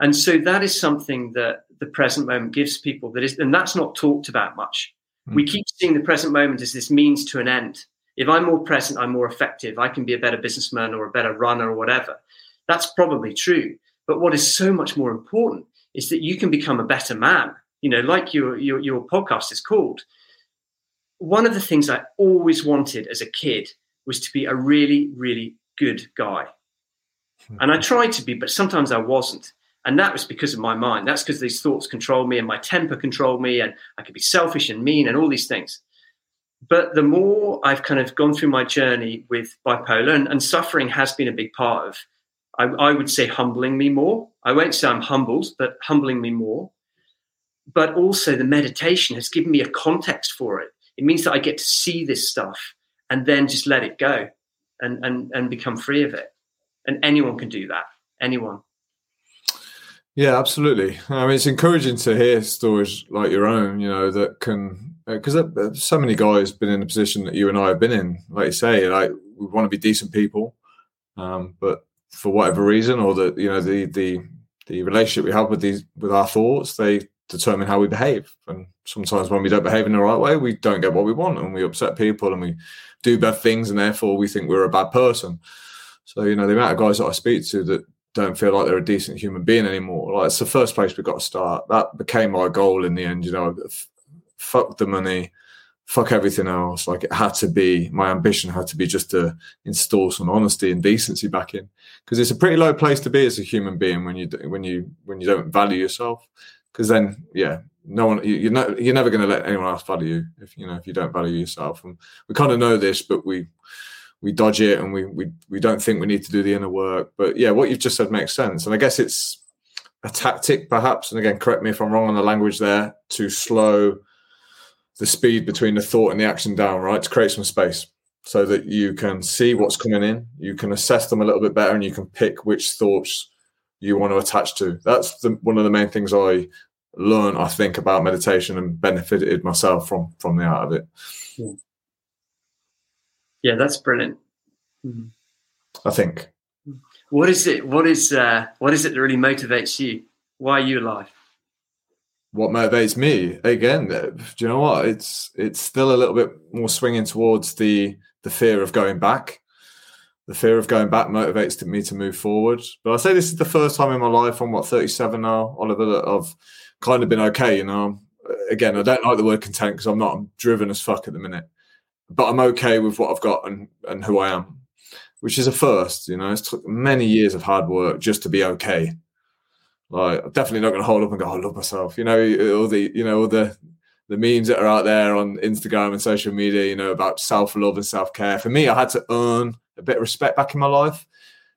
And so that is something that the present moment gives people that is, and that's not talked about much. Mm-hmm. We keep seeing the present moment as this means to an end if I'm more present, I'm more effective. I can be a better businessman or a better runner or whatever. That's probably true. But what is so much more important is that you can become a better man. You know, like your your, your podcast is called. One of the things I always wanted as a kid was to be a really, really good guy. Hmm. And I tried to be, but sometimes I wasn't. And that was because of my mind. That's because these thoughts control me and my temper controlled me, and I could be selfish and mean and all these things. But the more I've kind of gone through my journey with bipolar, and, and suffering has been a big part of, I, I, would say, humbling me more. I won't say I'm humbled, but humbling me more. But also, the meditation has given me a context for it. It means that I get to see this stuff and then just let it go and, and, and become free of it. And anyone can do that. Anyone. Yeah, absolutely. I mean, it's encouraging to hear stories like your own, you know, that can because uh, so many guys been in a position that you and I have been in. Like you say, like we want to be decent people, um, but for whatever reason, or the you know the the the relationship we have with these with our thoughts, they determine how we behave. And sometimes when we don't behave in the right way, we don't get what we want, and we upset people, and we do bad things, and therefore we think we're a bad person. So you know the amount of guys that I speak to that don't feel like they're a decent human being anymore. Like it's the first place we've got to start. That became my goal in the end. You know, fuck the money, fuck everything else. Like it had to be my ambition had to be just to install some honesty and decency back in because it's a pretty low place to be as a human being when you when you when you don't value yourself. Because then, yeah, no one you, you're not you're never going to let anyone else value you if you know if you don't value yourself. And we kind of know this, but we we dodge it and we we we don't think we need to do the inner work. But yeah, what you've just said makes sense, and I guess it's a tactic perhaps and again correct me if i'm wrong on the language there to slow the speed between the thought and the action down, right? To create some space so that you can see what's coming in, you can assess them a little bit better, and you can pick which thoughts you want to attach to. That's the, one of the main things I learned, I think, about meditation and benefited myself from from the out of it. Yeah, yeah that's brilliant. Mm-hmm. I think. What is it? What is uh, what is it that really motivates you? Why are you alive? What motivates me again uh, do you know what? It's it's still a little bit more swinging towards the the fear of going back. The fear of going back motivates me to move forward. But i say this is the first time in my life i'm what 37 now oliver that i've kind of been okay you know? Again i don't like the word content because i'm not i'm driven as fuck at the minute. But i'm okay with what i've got and and who i am which is a first you know? It's took many years of hard work just to be okay like, I'm definitely not going to hold up and go, "I love myself." You know, all the you know all the the memes that are out there on Instagram and social media. You know about self love and self care. For me, I had to earn a bit of respect back in my life,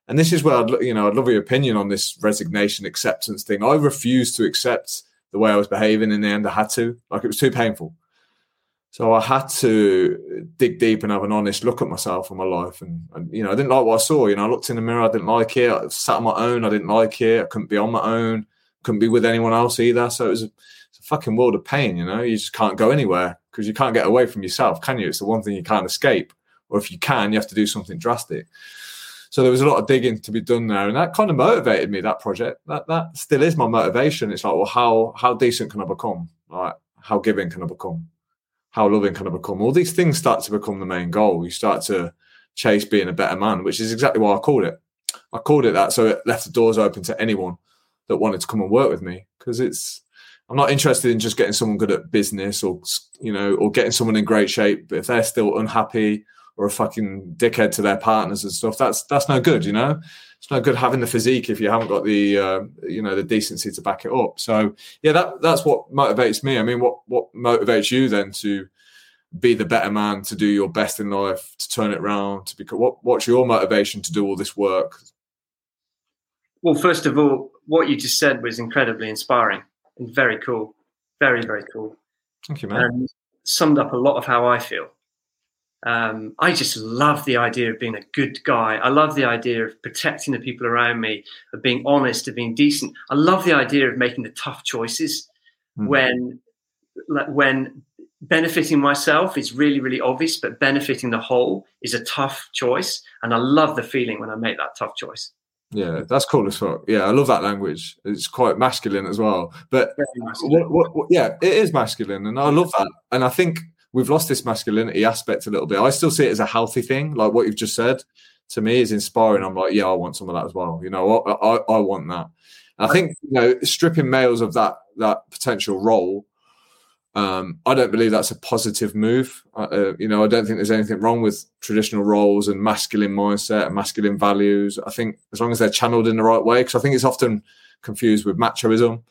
and this is where I'd you know I'd love your opinion on this resignation acceptance thing. I refused to accept the way I was behaving. In the end, I had to. Like it was too painful. So I had to dig deep and have an honest look at myself and my life. And, and, you know, I didn't like what I saw. You know, I looked in the mirror, I didn't like it. I sat on my own, I didn't like it. I couldn't be on my own, couldn't be with anyone else either. So it was a, it's a fucking world of pain, you know. You just can't go anywhere because you can't get away from yourself, can you? It's the one thing you can't escape. Or if you can, you have to do something drastic. So there was a lot of digging to be done there, and that kind of motivated me. That project, that that still is my motivation. It's like, well, how how decent can I become? Like, how giving can I become? How loving can I become? All these things start to become the main goal. You start to chase being a better man, which is exactly why I called it. I called it that so it left the doors open to anyone that wanted to come and work with me because it's I'm not interested in just getting someone good at business or you know or getting someone in great shape. But if they're still unhappy or a fucking dickhead to their partners and stuff, that's that's no good. You know, it's no good having the physique if you haven't got the uh, you know the decency to back it up. So yeah, that that's what motivates me. I mean, what what motivates you then to be the better man, to do your best in life, to turn it around, to become what what's your motivation to do all this work? Well, first of all, what you just said was incredibly inspiring and very cool, very very cool. Thank you, man. And summed up a lot of how I feel. Um, I just love the idea of being a good guy. I love the idea of protecting the people around me, of being honest, of being decent. I love the idea of making the tough choices mm. when, when benefiting myself is really, really obvious, but benefiting the whole is a tough choice. And I love the feeling when I make that tough choice. Yeah, that's cool as fuck. Yeah, I love that language. It's quite masculine as well. But. What, what, what, yeah, it is masculine, and I love that. And I think we've lost this masculinity aspect a little bit. I still see it as a healthy thing, like what you've just said. To me, is inspiring. I'm like, yeah, I want some of that as well. You know, I, I, I want that. I think you know, stripping males of that that potential role. Um, I don't believe that's a positive move. Uh, you know, I don't think there's anything wrong with traditional roles and masculine mindset and masculine values. I think as long as they're channeled in the right way, because I think it's often confused with machoism.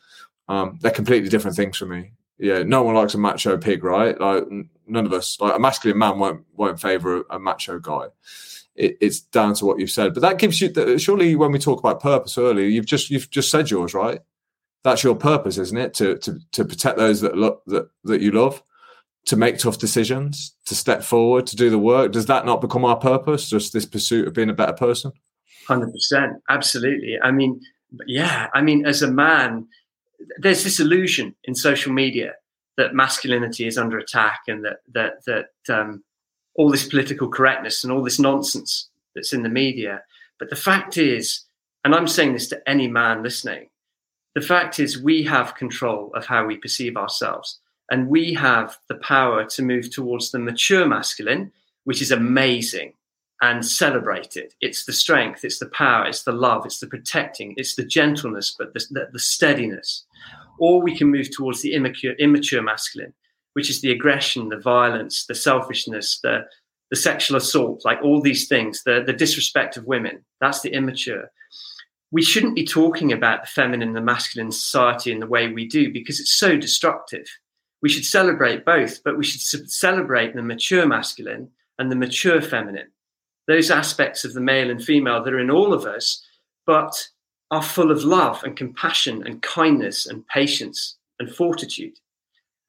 Um, they're completely different things for me yeah, no one likes a macho pig, right? Like none of us. Like a masculine man won't won't favour a, macho guy. It, it's down to what you've said, but that gives you the, surely when we talk about purpose earlier, you've just you've just said yours, right? That's your purpose, isn't it? To to to protect those that look that that you love, to make tough decisions, to step forward, to do the work. Does that not become our purpose? Just this pursuit of being a better person? Hundred percent, absolutely. I mean, yeah. I mean, as a man there's this illusion in social media that masculinity is under attack and that that that um, all this political correctness and all this nonsense that's in the media. But the fact is, and I'm saying this to any man listening, the fact is we have control of how we perceive ourselves, and we have the power to move towards the mature masculine, which is amazing and celebrated. It's the strength, it's the power, it's the love, it's the protecting, it's the gentleness, but the, the, the steadiness. Or we can move towards the immature, immature masculine, which is the aggression, the violence, the selfishness, the, the sexual assault, like all these things, the, the disrespect of women. That's the immature. We shouldn't be talking about the feminine and the masculine society in the way we do because it's so destructive. We should celebrate both, but we should celebrate the mature masculine and the mature feminine those aspects of the male and female that are in all of us, but are full of love and compassion and kindness and patience and fortitude.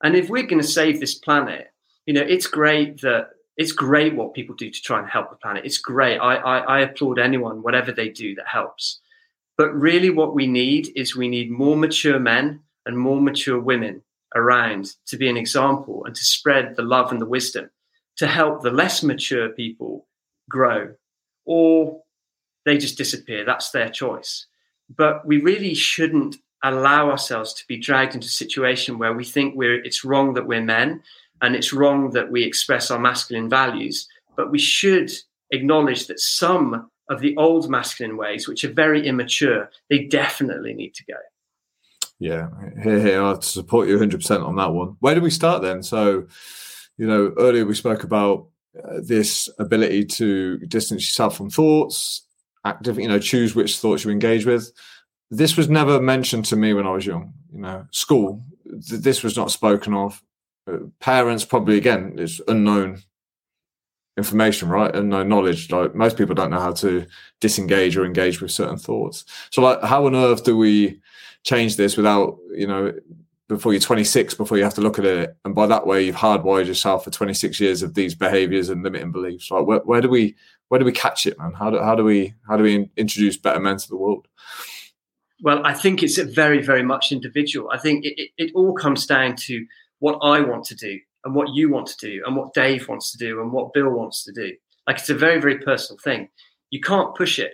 And if we're going to save this planet, you know, it's great that it's great what people do to try and help the planet. It's great. I, I, I applaud anyone, whatever they do that helps. But really, what we need is we need more mature men and more mature women around to be an example and to spread the love and the wisdom to help the less mature people grow or they just disappear. That's their choice. But we really shouldn't allow ourselves to be dragged into a situation where we think we're it's wrong that we're men and it's wrong that we express our masculine values. But we should acknowledge that some of the old masculine ways, which are very immature, they definitely need to go. Yeah, here, here, I support you 100% on that one. Where do we start then? So, you know, earlier we spoke about uh, this ability to distance yourself from thoughts, active, you know, choose which thoughts you engage with. This was never mentioned to me when I was young. You know, school, th- this was not spoken of. Uh, parents probably again it's unknown information, right? Unknown knowledge. Like most people don't know how to disengage or engage with certain thoughts. So, like, how on earth do we change this without, you know, before you're 26 before you have to look at it. And by that way you've hardwired yourself for 26 years of these behaviors and limiting beliefs. Like where, where do we where do we catch it man? How do, how do we how do we introduce better men to the world? Well i think it's very very much individual. I think it, it, it all comes down to what i want to do and what you want to do and what dave wants to do and what bill wants to do. Like it's a very very personal thing. You can't push it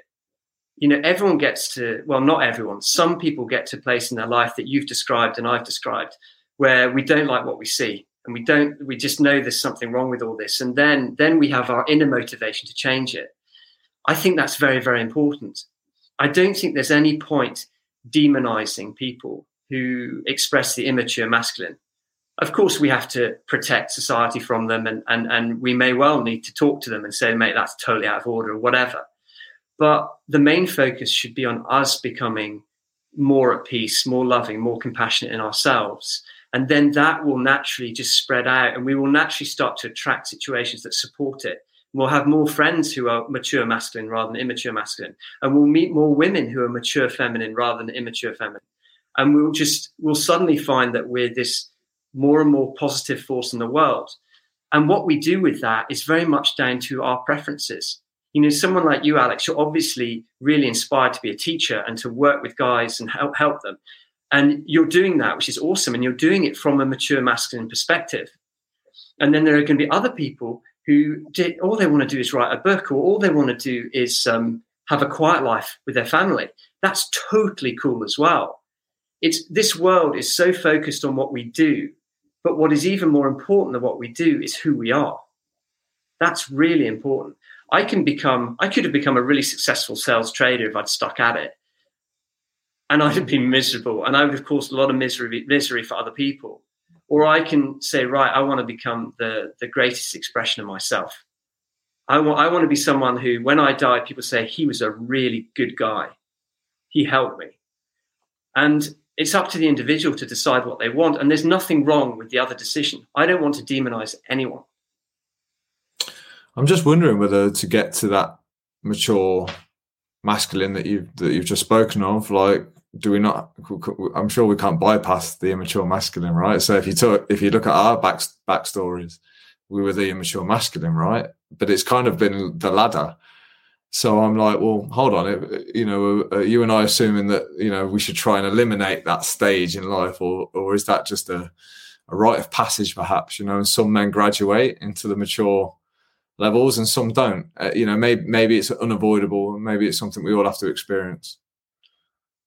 you know, everyone gets to, well, not everyone, some people get to a place in their life that you've described and I've described where we don't like what we see and we don't, we just know there's something wrong with all this. And then, then we have our inner motivation to change it. I think that's very, very important. I don't think there's any point demonizing people who express the immature masculine. Of course, we have to protect society from them, and, and, and we may well need to talk to them and say, mate, that's totally out of order or whatever. But the main focus should be on us becoming more at peace, more loving, more compassionate in ourselves. And then that will naturally just spread out and we will naturally start to attract situations that support it. We'll have more friends who are mature masculine rather than immature masculine. And we'll meet more women who are mature feminine rather than immature feminine. And we'll just, we'll suddenly find that we're this more and more positive force in the world. And what we do with that is very much down to our preferences you know, someone like you, Alex, you're obviously really inspired to be a teacher and to work with guys and help help them. And you're doing that, which is awesome. And you're doing it from a mature masculine perspective. And then there are going to be other people who did, all they want to do is write a book, or all they want to do is um, have a quiet life with their family. That's totally cool as well. It's this world is so focused on what we do, but what is even more important than what we do is who we are. That's really important. I can become, I could have become a really successful sales trader if I'd stuck at it. And I'd have been miserable and I would have caused a lot of misery, misery for other people. Or I can say, right, I want to become the, the greatest expression of myself. I want, I want to be someone who, when I die, people say he was a really good guy. He helped me. And it's up to the individual to decide what they want. And there's nothing wrong with the other decision. I don't want to demonize anyone. I'm just wondering whether to get to that mature masculine that you've that you've just spoken of, like, do we not? I'm sure we can't bypass the immature masculine, right? So if you took, if you look at our back backstories, we were the immature masculine, right? But it's kind of been the ladder. So I'm like, well, hold on, you know, uh, you and I assuming that you know we should try and eliminate that stage in life, or or is that just a a rite of passage, perhaps? You know, and some men graduate into the mature levels and some don't. Uh, you know, maybe maybe it's unavoidable. Maybe it's something we all have to experience.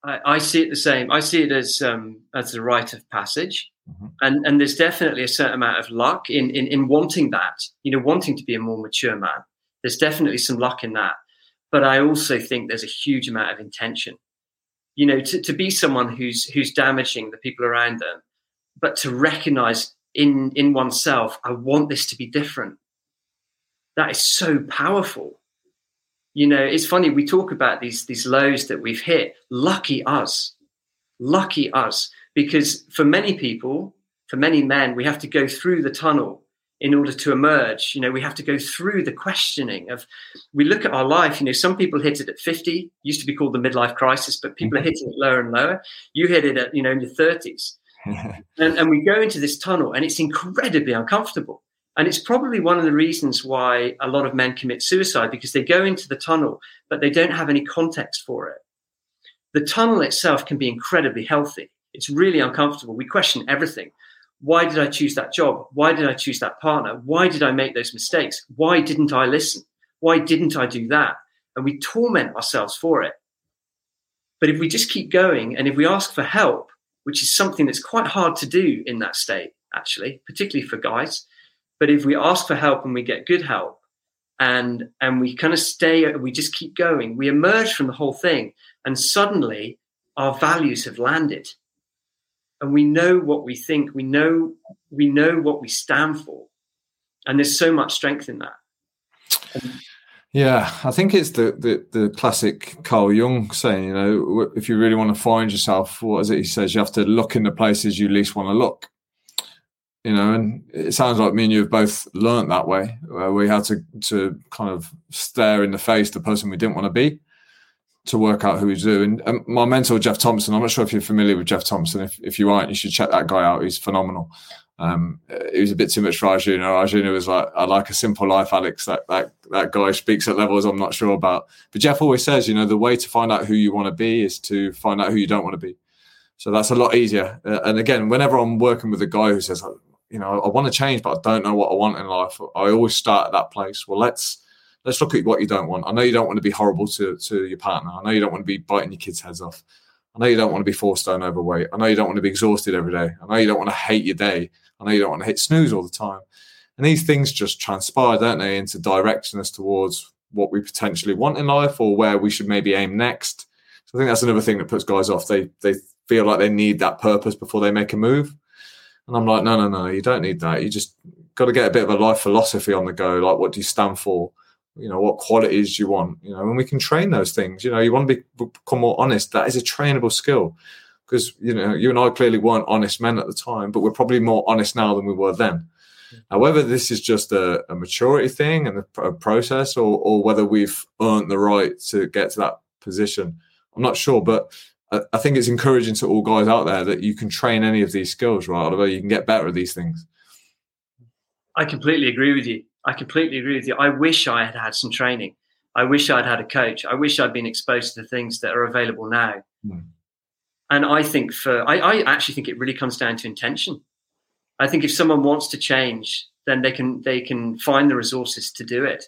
I, I see it the same. I see it as um, as a rite of passage, mm-hmm. and and there's definitely a certain amount of luck in, in in wanting that. You know, wanting to be a more mature man. There's definitely some luck in that, but I also think there's a huge amount of intention. You know, to, to be someone who's who's damaging the people around them, but to recognize in in oneself, I want this to be different that is so powerful. You know, it's funny we talk about these these lows that we've hit. Lucky us, lucky us, because for many people, for many men, we have to go through the tunnel in order to emerge. You know, we have to go through the questioning of. We look at our life. You know, some people hit it at fifty. Used to be called the midlife crisis, but people are mm-hmm. hitting it lower and lower. You hit it at you know in your thirties. and, and we go into this tunnel and it's incredibly uncomfortable and it's probably one of the reasons why a lot of men commit suicide because they go into the tunnel, but they don't have any context for it. The tunnel itself can be incredibly healthy. It's really uncomfortable. We question everything. Why did I choose that job? Why did I choose that partner? Why did I make those mistakes? Why didn't I listen? Why didn't I do that? And we torment ourselves for it. But if we just keep going and if we ask for help, which is something that's quite hard to do in that state, actually, particularly for guys, but if we ask for help and we get good help, and and we kind of stay, we just keep going. We emerge from the whole thing, and suddenly our values have landed, and we know what we think. We know we know what we stand for, and there's so much strength in that. Yeah, I think it's the, the, the classic Carl Jung saying, you know, if you really want to find yourself, what is it he says? You have to look in the places you least want to look you know, and it sounds like me and you have both learned that way, where we had to to kind of stare in the face the person we didn't want to be. to work out who he's doing. And my mentor, Jeff Thompson, I'm not sure if you're familiar with Jeff Thompson. If, if you aren't, you should check that guy out. He's phenomenal. Um, he was a bit too much for Arjuna. Arjuna was like, I like a simple life, Alex. That, that, that guy speaks at levels I'm not sure about. But Jeff always says, you know, the way to find out who you want to be is to find out who you don't want to be. So that's a lot easier. Uh, and again, whenever I'm working with a guy who says, you know, I want to change, but I don't know what I want in life, I always start at that place. Well, let's let's look at what you don't want. I know you don't want to be horrible to, to your partner. I know you don't want to be biting your kids' heads off. I know you don't want to be four stone overweight. I know you don't want to be exhausted every day. I know you don't want to hate your day. I know you don't want to hit snooze all the time. And these things just transpire, don't they, into directing us towards what we potentially want in life or where we should maybe aim next. So I think that's another thing that puts guys off. They they feel like they need that purpose before they make a move. And I'm like, no, no, no, you don't need that. You just got to get a bit of a life philosophy on the go. Like, what do you stand for? you know what qualities you want you know and we can train those things you know you want to be, become more honest that is a trainable skill because you know you and i clearly weren't honest men at the time but we're probably more honest now than we were then now whether this is just a, a maturity thing and a, a process or, or whether we've earned the right to get to that position i'm not sure but I, think it's encouraging to all guys out there that you can train any of these skills right although you can get better at these things i completely agree with you I completely agree with you. I wish I had had some training. I wish I'd had a coach. I wish I'd been exposed to the things that are available now. Mm. And I think for I, I actually think it really comes down to intention. I think if someone wants to change, then they can they can find the resources to do it.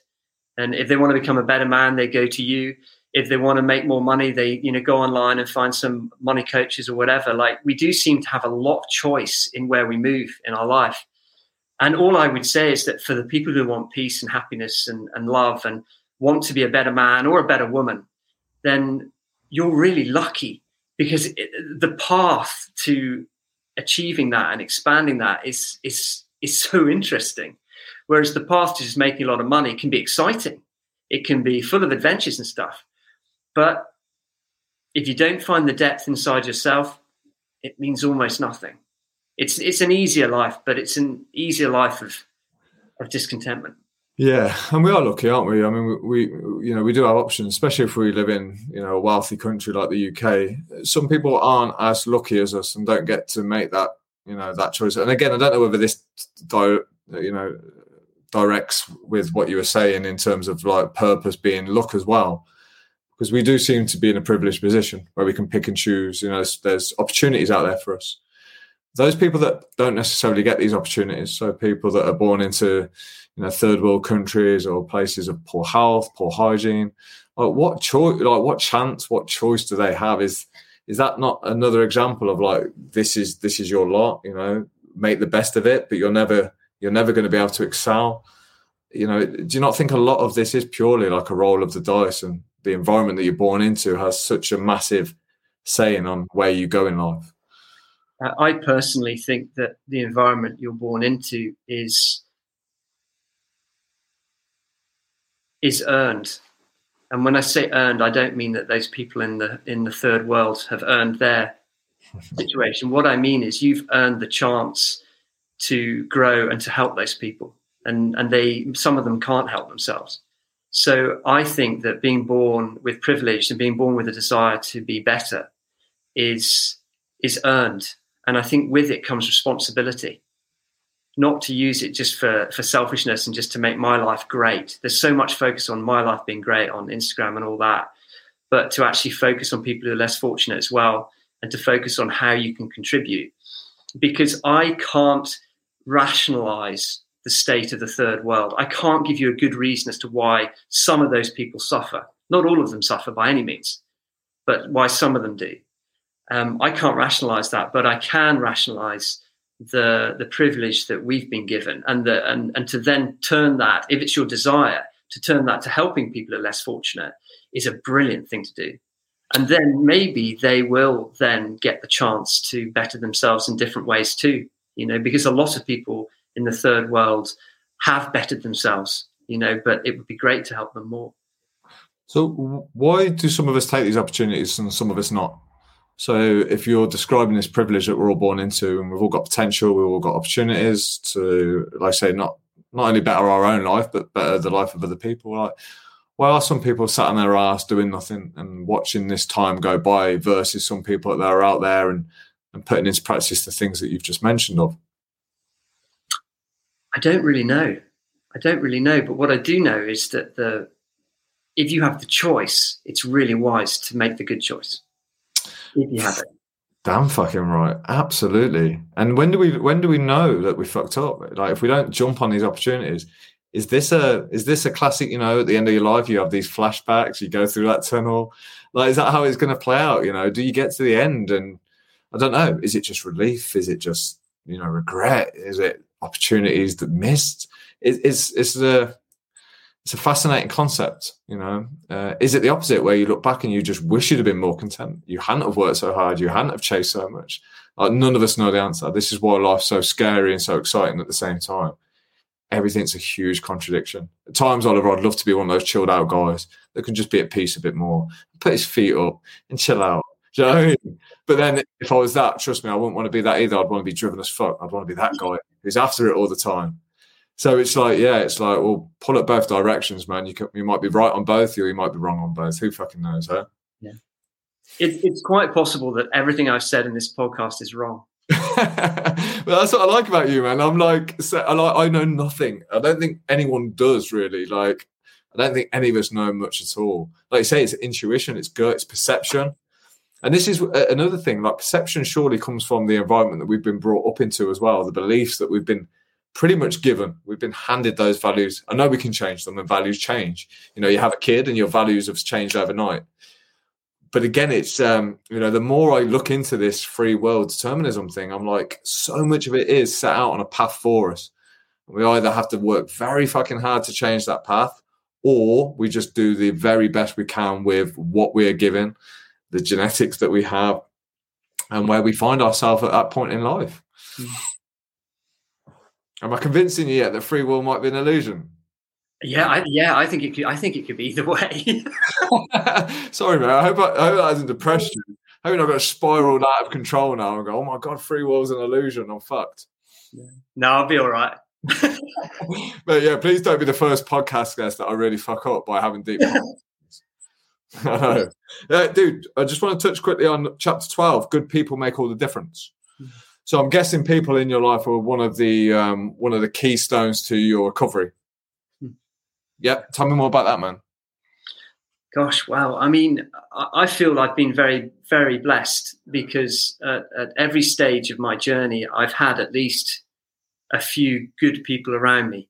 And if they want to become a better man, they go to you. If they want to make more money, they you know go online and find some money coaches or whatever. Like we do seem to have a lot of choice in where we move in our life. And all I would say is that for the people who want peace and happiness and, and love and want to be a better man or a better woman, then you're really lucky because it, the path to achieving that and expanding that is is is so interesting. Whereas the path to just making a lot of money can be exciting. It can be full of adventures and stuff. But if you don't find the depth inside yourself, it means almost nothing it's it's an easier life, but it's an easier life of of discontentment. Yeah, and we are lucky, aren't we? I mean, we, you know we do have options, especially if we live in you know a wealthy country like the UK. Some people aren't as lucky as us and don't get to make that you know that choice. And again, I don't know whether this di- you know directs with what you were saying in terms of like purpose being luck as well, because we do seem to be in a privileged position where we can pick and choose. You know, there's, there's opportunities out there for us those people that don't necessarily get these opportunities, so people that are born into you know third world countries or places of poor health, poor hygiene, like what choice, like what chance, what choice do they have? Is is that not another example of like this is this is your lot? You know, make the best of it, but you're never you're never going to be able to excel. You know, do you not think a lot of this is purely like a roll of the dice and the environment that you're born into has such a massive saying on where you go in life? Uh, I personally think that the environment you're born into is is earned. And when I say earned, I don't mean that those people in the in the third world have earned their situation. What I mean is you've earned the chance to grow and to help those people. And and they some of them can't help themselves. So I think that being born with privilege and being born with a desire to be better is is earned and I think with it comes responsibility, not to use it just for, for selfishness and just to make my life great. There's so much focus on my life being great on Instagram and all that, but to actually focus on people who are less fortunate as well and to focus on how you can contribute. Because I can't rationalize the state of the third world. I can't give you a good reason as to why some of those people suffer. Not all of them suffer by any means, but why some of them do. Um, I can't rationalize that, but I can rationalize the the privilege that we've been given, and the and and to then turn that, if it's your desire, to turn that to helping people who are less fortunate, is a brilliant thing to do. And then maybe they will then get the chance to better themselves in different ways too. You know, because a lot of people in the third world have bettered themselves. You know, but it would be great to help them more. So, why do some of us take these opportunities and some of us not? So if you're describing this privilege that we're all born into, and we've all got potential, we've all got opportunities to, like I say, not not only better our own life, but better the life of other people. Like, why are some people sat on their ass doing nothing and watching this time go by versus some people that are out there and, and putting into practice the things that you've just mentioned of? I don't really know. I don't really know. But what I do know is that the if you have the choice, it's really wise to make the good choice. If you have it. Damn fucking right. Absolutely. And when do we when do we know that we fucked up? Like if we don't jump on these opportunities, is this a is this a classic you know at the end of your life you have these flashbacks you go through that tunnel like is that how it's going to play out you know do you get to the end and i don't know is it just relief is it just you know regret is it opportunities that missed it, it's it's a it's a fascinating concept you know uh, is it the opposite where you look back and you just wish you'd have been more content you hadn't have worked so hard you hadn't have chased so much like none of us know the answer this is why life's so scary and so exciting at the same time everything's a huge contradiction. At times, Oliver, I'd love to be one of those chilled out guys that can just be at peace a bit more, put his feet up and chill out. You know I mean? But then if I was that, trust me, I wouldn't want to be that either. I'd want to be driven as fuck. I'd want to be that guy who's after it all the time. So it's like, yeah, it's like, well, pull it both directions, man. You can, you might be right on both, or you might be wrong on both. Who fucking knows, huh? Yeah. It, it's quite possible that everything I've said in this podcast is wrong. well, that's what I like about you, man. I'm like, I like, I know nothing. I don't think anyone does really. Like, I don't think any of us know much at all. Like you say, it's intuition, it's gut, it's perception. And this is another thing. Like perception, surely comes from the environment that we've been brought up into as well. The beliefs that we've been pretty much given. We've been handed those values. I know we can change them, and values change. You know, you have a kid, and your values have changed overnight but again, it's um, you know, the more I look into this free will determinism thing, I'm like, so much of it is set out on a path for us. We either have to work very fucking hard to change that path, or we just do the very best we can with what we are given, the genetics that we have, and where we find ourselves at that point in life. Mm. Am I convincing you yet that free will might be an illusion? Yeah, I, yeah, I think it could. I think it could be either way. Sorry, man. I hope I, I hope that hasn't depressed you. I hope I've got spiraled out of control now and go, "Oh my god, free will's an illusion. I'm fucked." Yeah. No, I'll be all right. but yeah, please don't be the first podcast guest that I really fuck up by having deep. Yeah, dude. I just want to touch quickly on chapter twelve. Good people make all the difference. So I'm guessing people in your life were one of the um, one of the keystones to your recovery. Yeah, tell me more about that, man. Gosh, wow. I mean, I feel I've been very, very blessed because uh, at every stage of my journey, I've had at least a few good people around me.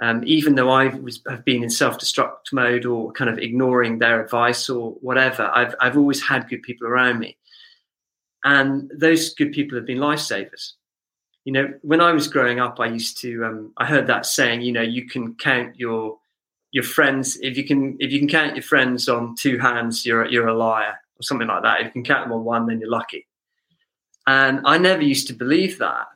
Um, even though I have been in self-destruct mode or kind of ignoring their advice or whatever, I've, I've always had good people around me. And those good people have been lifesavers you know, when I was growing up, I used to, um, I heard that saying, you know, you can count your your friends if you can if you can count your friends on two hands, you're you're a liar or something like that. If you can count them on one, then you're lucky. And I never used to believe that.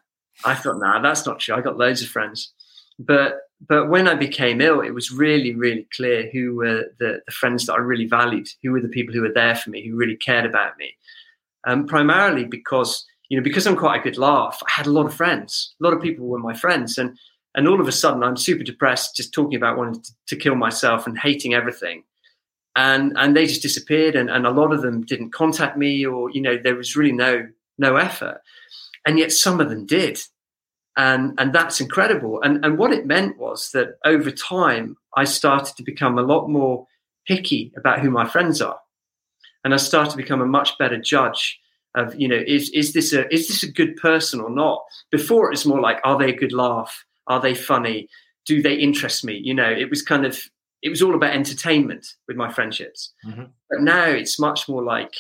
I thought, nah, that's not true. I got loads of friends, but but when I became ill, it was really really clear who were the, the friends that I really valued, who were the people who were there for me, who really cared about me. Um, primarily because you know, because I'm quite a good laugh, I had a lot of friends. A lot of people were my friends. And and all of a sudden I'm super depressed, just talking about wanting to, to kill myself and hating everything. And and they just disappeared and, and a lot of them didn't contact me or, you know, there was really no no effort. And yet some of them did. And and that's incredible. And and what it meant was that over time I started to become a lot more picky about who my friends are. And I started to become a much better judge of you know is is this a is this a good person or not before it was more like are they a good laugh are they funny do they interest me you know it was kind of it was all about entertainment with my friendships mm-hmm. but now it's much more like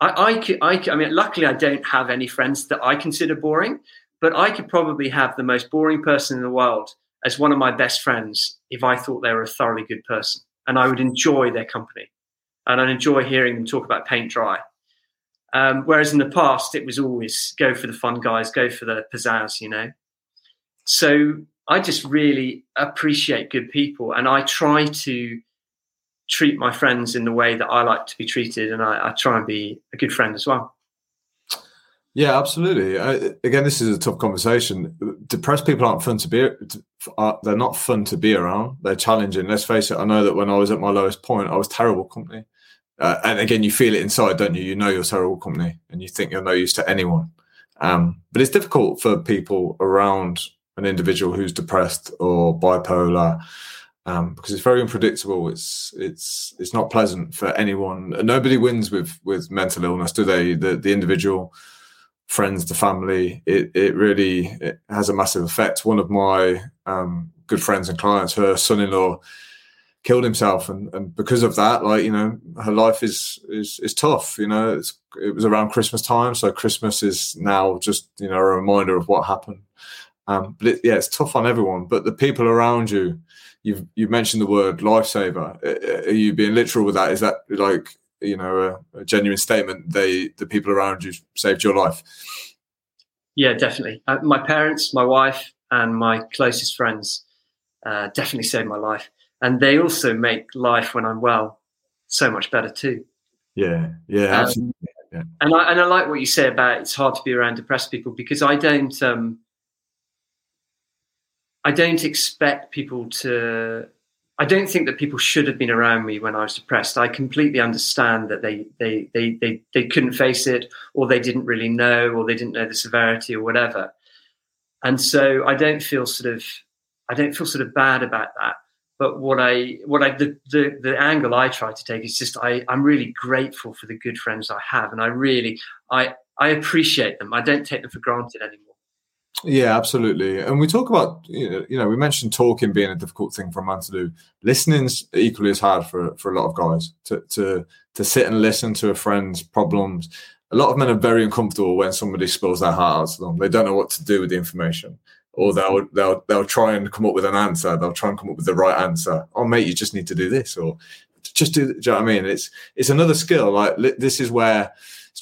I, I I, could, I mean luckily I don't have any friends that I consider boring but I could probably have the most boring person in the world as one of my best friends if I thought they were a thoroughly good person. And I would enjoy their company. And I'd enjoy hearing them talk about paint dry. Um, whereas in the past, it was always go for the fun guys, go for the pizzazz, you know. So I just really appreciate good people, and I try to treat my friends in the way that I like to be treated, and I, I try and be a good friend as well. Yeah, absolutely. I, again, this is a tough conversation. depressed people aren't fun to be. They're not fun to be around. They're challenging. Let's face it. I know that when I was at my lowest point, I was terrible company. Uh, and again, you feel it inside, don't you? You know you're terrible company, and you think you're no use to anyone. Um, but it's difficult for people around an individual who's depressed or bipolar um, because it's very unpredictable. It's it's it's not pleasant for anyone. Nobody wins with with mental illness, do they? The the individual, friends, the family. It it really it has a massive effect. One of my um, good friends and clients, her son-in-law, killed himself, and, and because of that, like you know, her life is is is tough. You know, it's, it was around Christmas time, so Christmas is now just you know a reminder of what happened. Um, but it, yeah, it's tough on everyone. But the people around you you've you mentioned the word lifesaver. Are you being literal with that? Is that like you know a, a genuine statement? They the people around you saved your life. Yeah, definitely. Uh, my parents, my wife, and my closest friends uh, definitely saved my life, and they also make life when I'm well so much better too. Yeah, yeah, um, absolutely. Yeah. And I and I like what you say about it's hard to be around depressed people because I don't. Um, I don't expect people to. I don't think that people should have been around me when I was depressed. I completely understand that they they they they they couldn't face it, or they didn't really know, or they didn't know the severity, or whatever. And so I don't feel sort of I don't feel sort of bad about that. But what I what I the the, the angle I try to take is just I I'm really grateful for the good friends I have, and I really I I appreciate them. I don't take them for granted anymore. Yeah, absolutely. And we talk about you know, we mentioned talking being a difficult thing for a man to do. Listening's equally as hard for for a lot of guys to to to sit and listen to a friend's problems. A lot of men are very uncomfortable when somebody spills their heart out to them. They don't know what to do with the information, or they'll they'll they'll try and come up with an answer. They'll try and come up with the right answer. Oh, mate, you just need to do this, or just do. do you know what I mean? It's it's another skill. Like this is where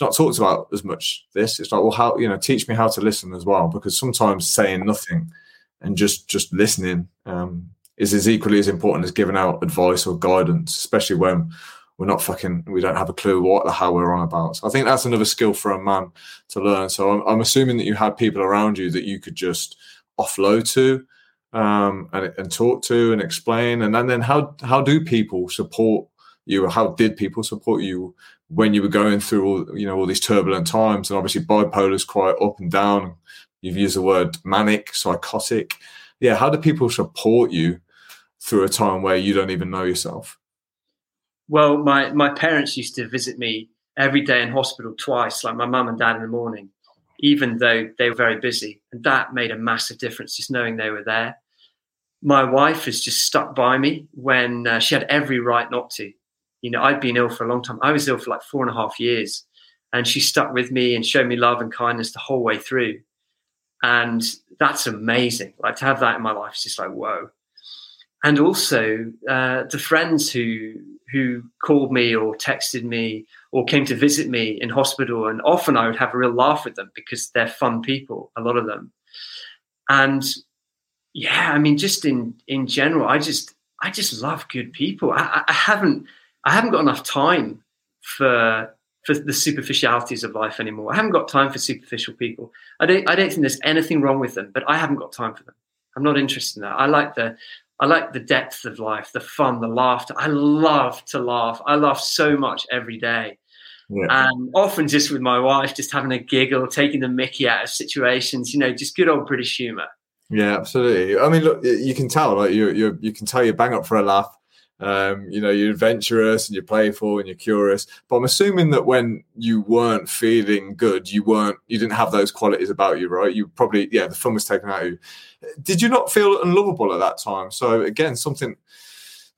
not talked about as much. This it's like, well, how you know, teach me how to listen as well, because sometimes saying nothing and just just listening um, is as equally as important as giving out advice or guidance, especially when we're not fucking, we don't have a clue what the hell we're on about. So I think that's another skill for a man to learn. So I'm, I'm assuming that you had people around you that you could just offload to um, and, and talk to and explain. And, and then how how do people support you? How did people support you when you were going through all you know all these turbulent times? And obviously bipolar is quite up and down. You've used the word manic psychotic. Yeah how do people support you through a time where you don't even know yourself? Well my my parents used to visit me every day in hospital twice like my mum and dad in the morning even though they were very busy. And that made a massive difference just knowing they were there. My wife has just stuck by me when uh, she had every right not to you know, I'd been ill for a long time. I was ill for like four and a half years. And she stuck with me and showed me love and kindness the whole way through. And that's amazing. Like to have that in my life is just like, whoa. And also uh, the friends who who called me or texted me or came to visit me in hospital. And often I would have a real laugh with them because they're fun people, a lot of them. And yeah, I mean, just in in general, I just I just love good people. I, I haven't I haven't got enough time for for the superficialities of life anymore. I haven't got time for superficial people. I don't I don't think there's anything wrong with them, but I haven't got time for them. I'm not interested in that. I like the I like the depth of life, the fun, the laughter. I love to laugh. I laugh so much every day. Yeah. And often just with my wife, just having a giggle, taking the mickey out of situations, you know, just good old British humour. Yeah, absolutely. I mean, look, you can tell, like you, you, you can tell you bang up for a laugh. Um, you know, you're adventurous and you're playful and you're curious. But I'm assuming that when you weren't feeling good, you weren't, you didn't have those qualities about you, right? You probably, yeah, the fun was taken out of you. Did you not feel unlovable at that time? So again, something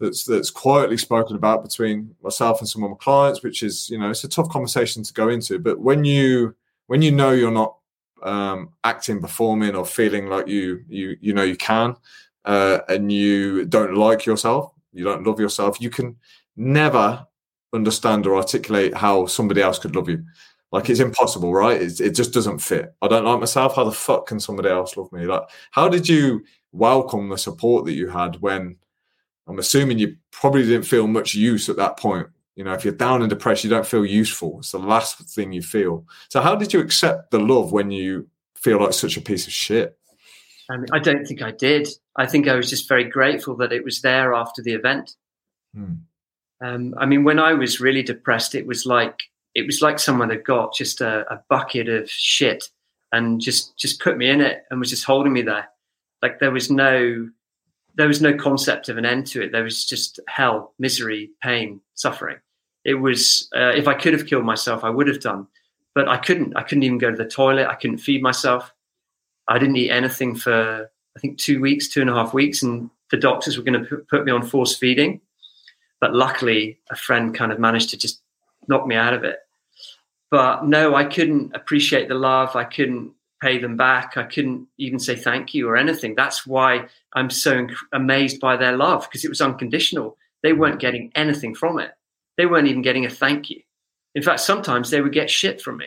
that's that's quietly spoken about between myself and some of my clients, which is, you know, it's a tough conversation to go into. But when you when you know you're not um, acting, performing, or feeling like you you you know you can, uh, and you don't like yourself, you don't love yourself, you can never understand or articulate how somebody else could love you. Like it's impossible, right? It's, it just doesn't fit. I don't like myself. How the fuck can somebody else love me? Like, how did you welcome the support that you had when I'm assuming you probably didn't feel much use at that point? You know, if you're down and depressed, you don't feel useful. It's the last thing you feel. So, how did you accept the love when you feel like such a piece of shit? I, mean, I don't think I did. I think I was just very grateful that it was there after the event. Hmm. Um, I mean, when I was really depressed, it was like it was like someone had got just a, a bucket of shit and just just put me in it and was just holding me there. Like there was no there was no concept of an end to it. There was just hell, misery, pain, suffering. It was uh, if I could have killed myself, I would have done, but I couldn't. I couldn't even go to the toilet. I couldn't feed myself. I didn't eat anything for I think two weeks, two and a half weeks, and the doctors were going to put me on force feeding. But luckily, a friend kind of managed to just knock me out of it. But no, I couldn't appreciate the love. I couldn't pay them back. I couldn't even say thank you or anything. That's why I'm so amazed by their love because it was unconditional. They weren't getting anything from it. They weren't even getting a thank you. In fact, sometimes they would get shit from me.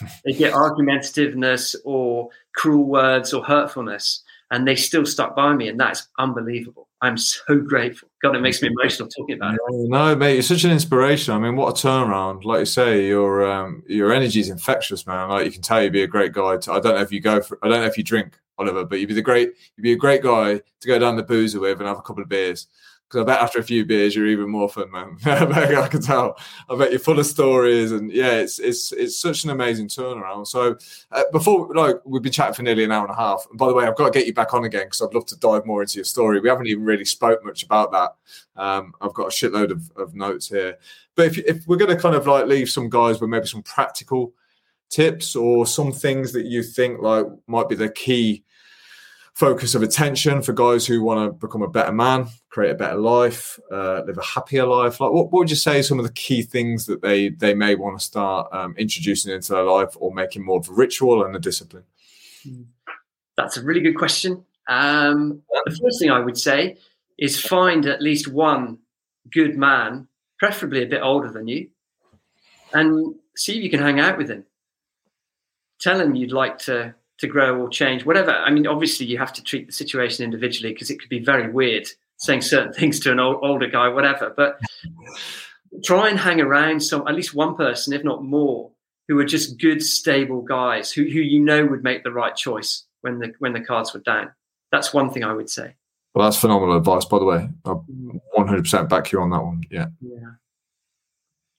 they get argumentativeness or cruel words or hurtfulness, and they still stuck by me, and that's unbelievable. I'm so grateful. God, it makes me emotional talking about it. No, mate, you're such an inspiration. I mean, what a turnaround! Like you say, your um, your energy is infectious, man. Like you can tell you'd be a great guy. To, I don't know if you go for, I don't know if you drink, Oliver, but you'd be the great, you'd be a great guy to go down the boozer with and have a couple of beers. Because I bet after a few beers, you're even more fun, man. I can tell. I bet you're full of stories, and yeah, it's it's it's such an amazing turnaround. So uh, before, like, we've been chatting for nearly an hour and a half. And by the way, I've got to get you back on again because I'd love to dive more into your story. We haven't even really spoke much about that. Um, I've got a shitload of, of notes here. But if if we're going to kind of like leave some guys with maybe some practical tips or some things that you think like might be the key focus of attention for guys who want to become a better man, create a better life, uh, live a happier life? Like, what, what, would you say some of the key things that they they may want to start um, introducing into their life or making more of a ritual and a discipline? Hmm. That's a really good question. Um, the first thing I would say is find at least one good man, preferably a bit older than you, and see if you can hang out with him. Tell him you'd like to to grow or change, whatever. I mean, obviously, you have to treat the situation individually because it could be very weird saying certain things to an old, older guy, whatever. But try and hang around some, at least one person, if not more, who are just good, stable guys who, who you know would make the right choice when the when the cards were down. That's one thing I would say. Well, that's phenomenal advice, by the way. I mm. 100% back you on that one. Yeah. Yeah.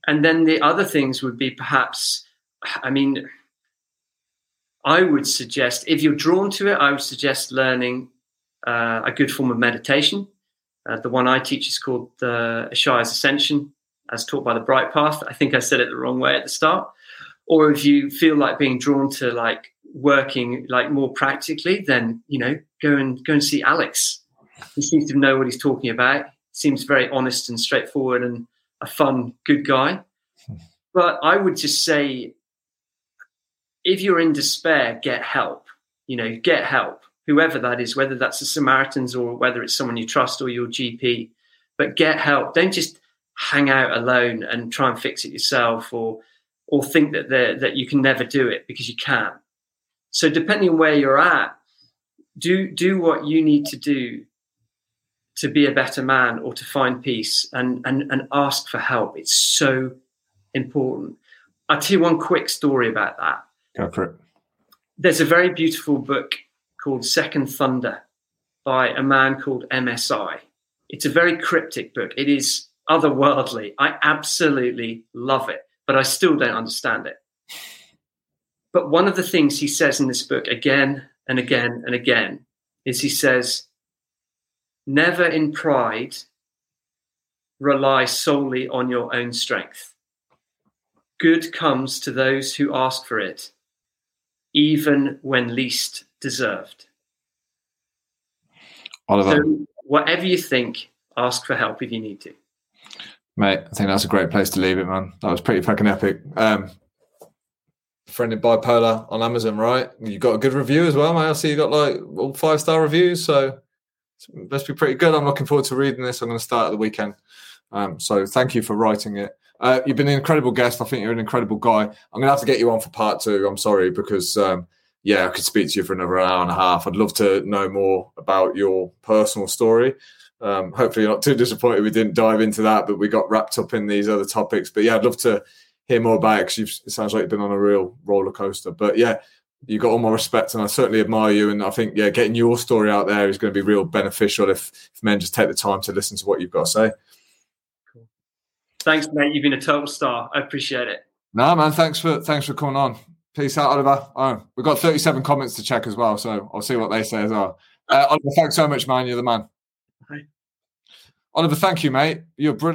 And then the other things would be perhaps, I mean, I would suggest, if you're drawn to it, I would suggest learning uh, a good form of meditation. Uh, the one I teach is called the Ishayas' Ascension, as taught by the Bright Path. I think I said it the wrong way at the start. Or if you feel like being drawn to like working like more practically, then you know go and go and see Alex. He seems to know what he's talking about. Seems very honest and straightforward and a fun, good guy. Hmm. But I would just say if you're in despair, get help. You know, get help, whoever that is, whether that's the Samaritans or whether it's someone you trust or your GP. But get help. Don't just hang out alone and try and fix it yourself, or or think that that you can never do it because you can. So depending on where you're at, do do what you need to do to be a better man or to find peace and and, and ask for help. It's so important. I'll tell you one quick story about that. Go for it. There's a very beautiful book called Second Thunder by a man called MSI. It's a very cryptic book. It is otherworldly. I absolutely love it, but I still don't understand it. But one of the things he says in this book again and again and again is he says, Never in pride rely solely on your own strength. Good comes to those who ask for it even when least deserved. Oliver. So, whatever you think, ask for help if you need to. Mate, I think that's a great place to leave it, man. That was pretty fucking epic. Um, Befriending Bipolar on Amazon, right? You got a good review as well, mate. I see you got like all five star reviews, so it must be pretty good. I'm looking forward to reading this. I'm going to start at the weekend. Um, so thank you for writing it. Uh, you've been an incredible guest. I think you're an incredible guy. I'm going to have to get you on for part two. I'm sorry because, um, yeah, I could speak to you for another hour and a half. I'd love to know more about your personal story. Um, hopefully, you're not too disappointed we didn't dive into that, but we got wrapped up in these other topics. But yeah, I'd love to hear more about it because it sounds like you've been on a real roller coaster. But yeah, you got all my respect, and I certainly admire you. And I think yeah, getting your story out there is going to be real beneficial if, if men just take the time to listen to what you've got to say. Thanks, mate. You've been a total star. I appreciate it. No, man. Thanks for thanks for coming on. Peace out, Oliver. Oh, we've got 37 comments to check as well, so I'll see what they say as well. Uh, Oliver, thanks so much, man. You're the man. Oliver, thank you, mate. You're brilliant.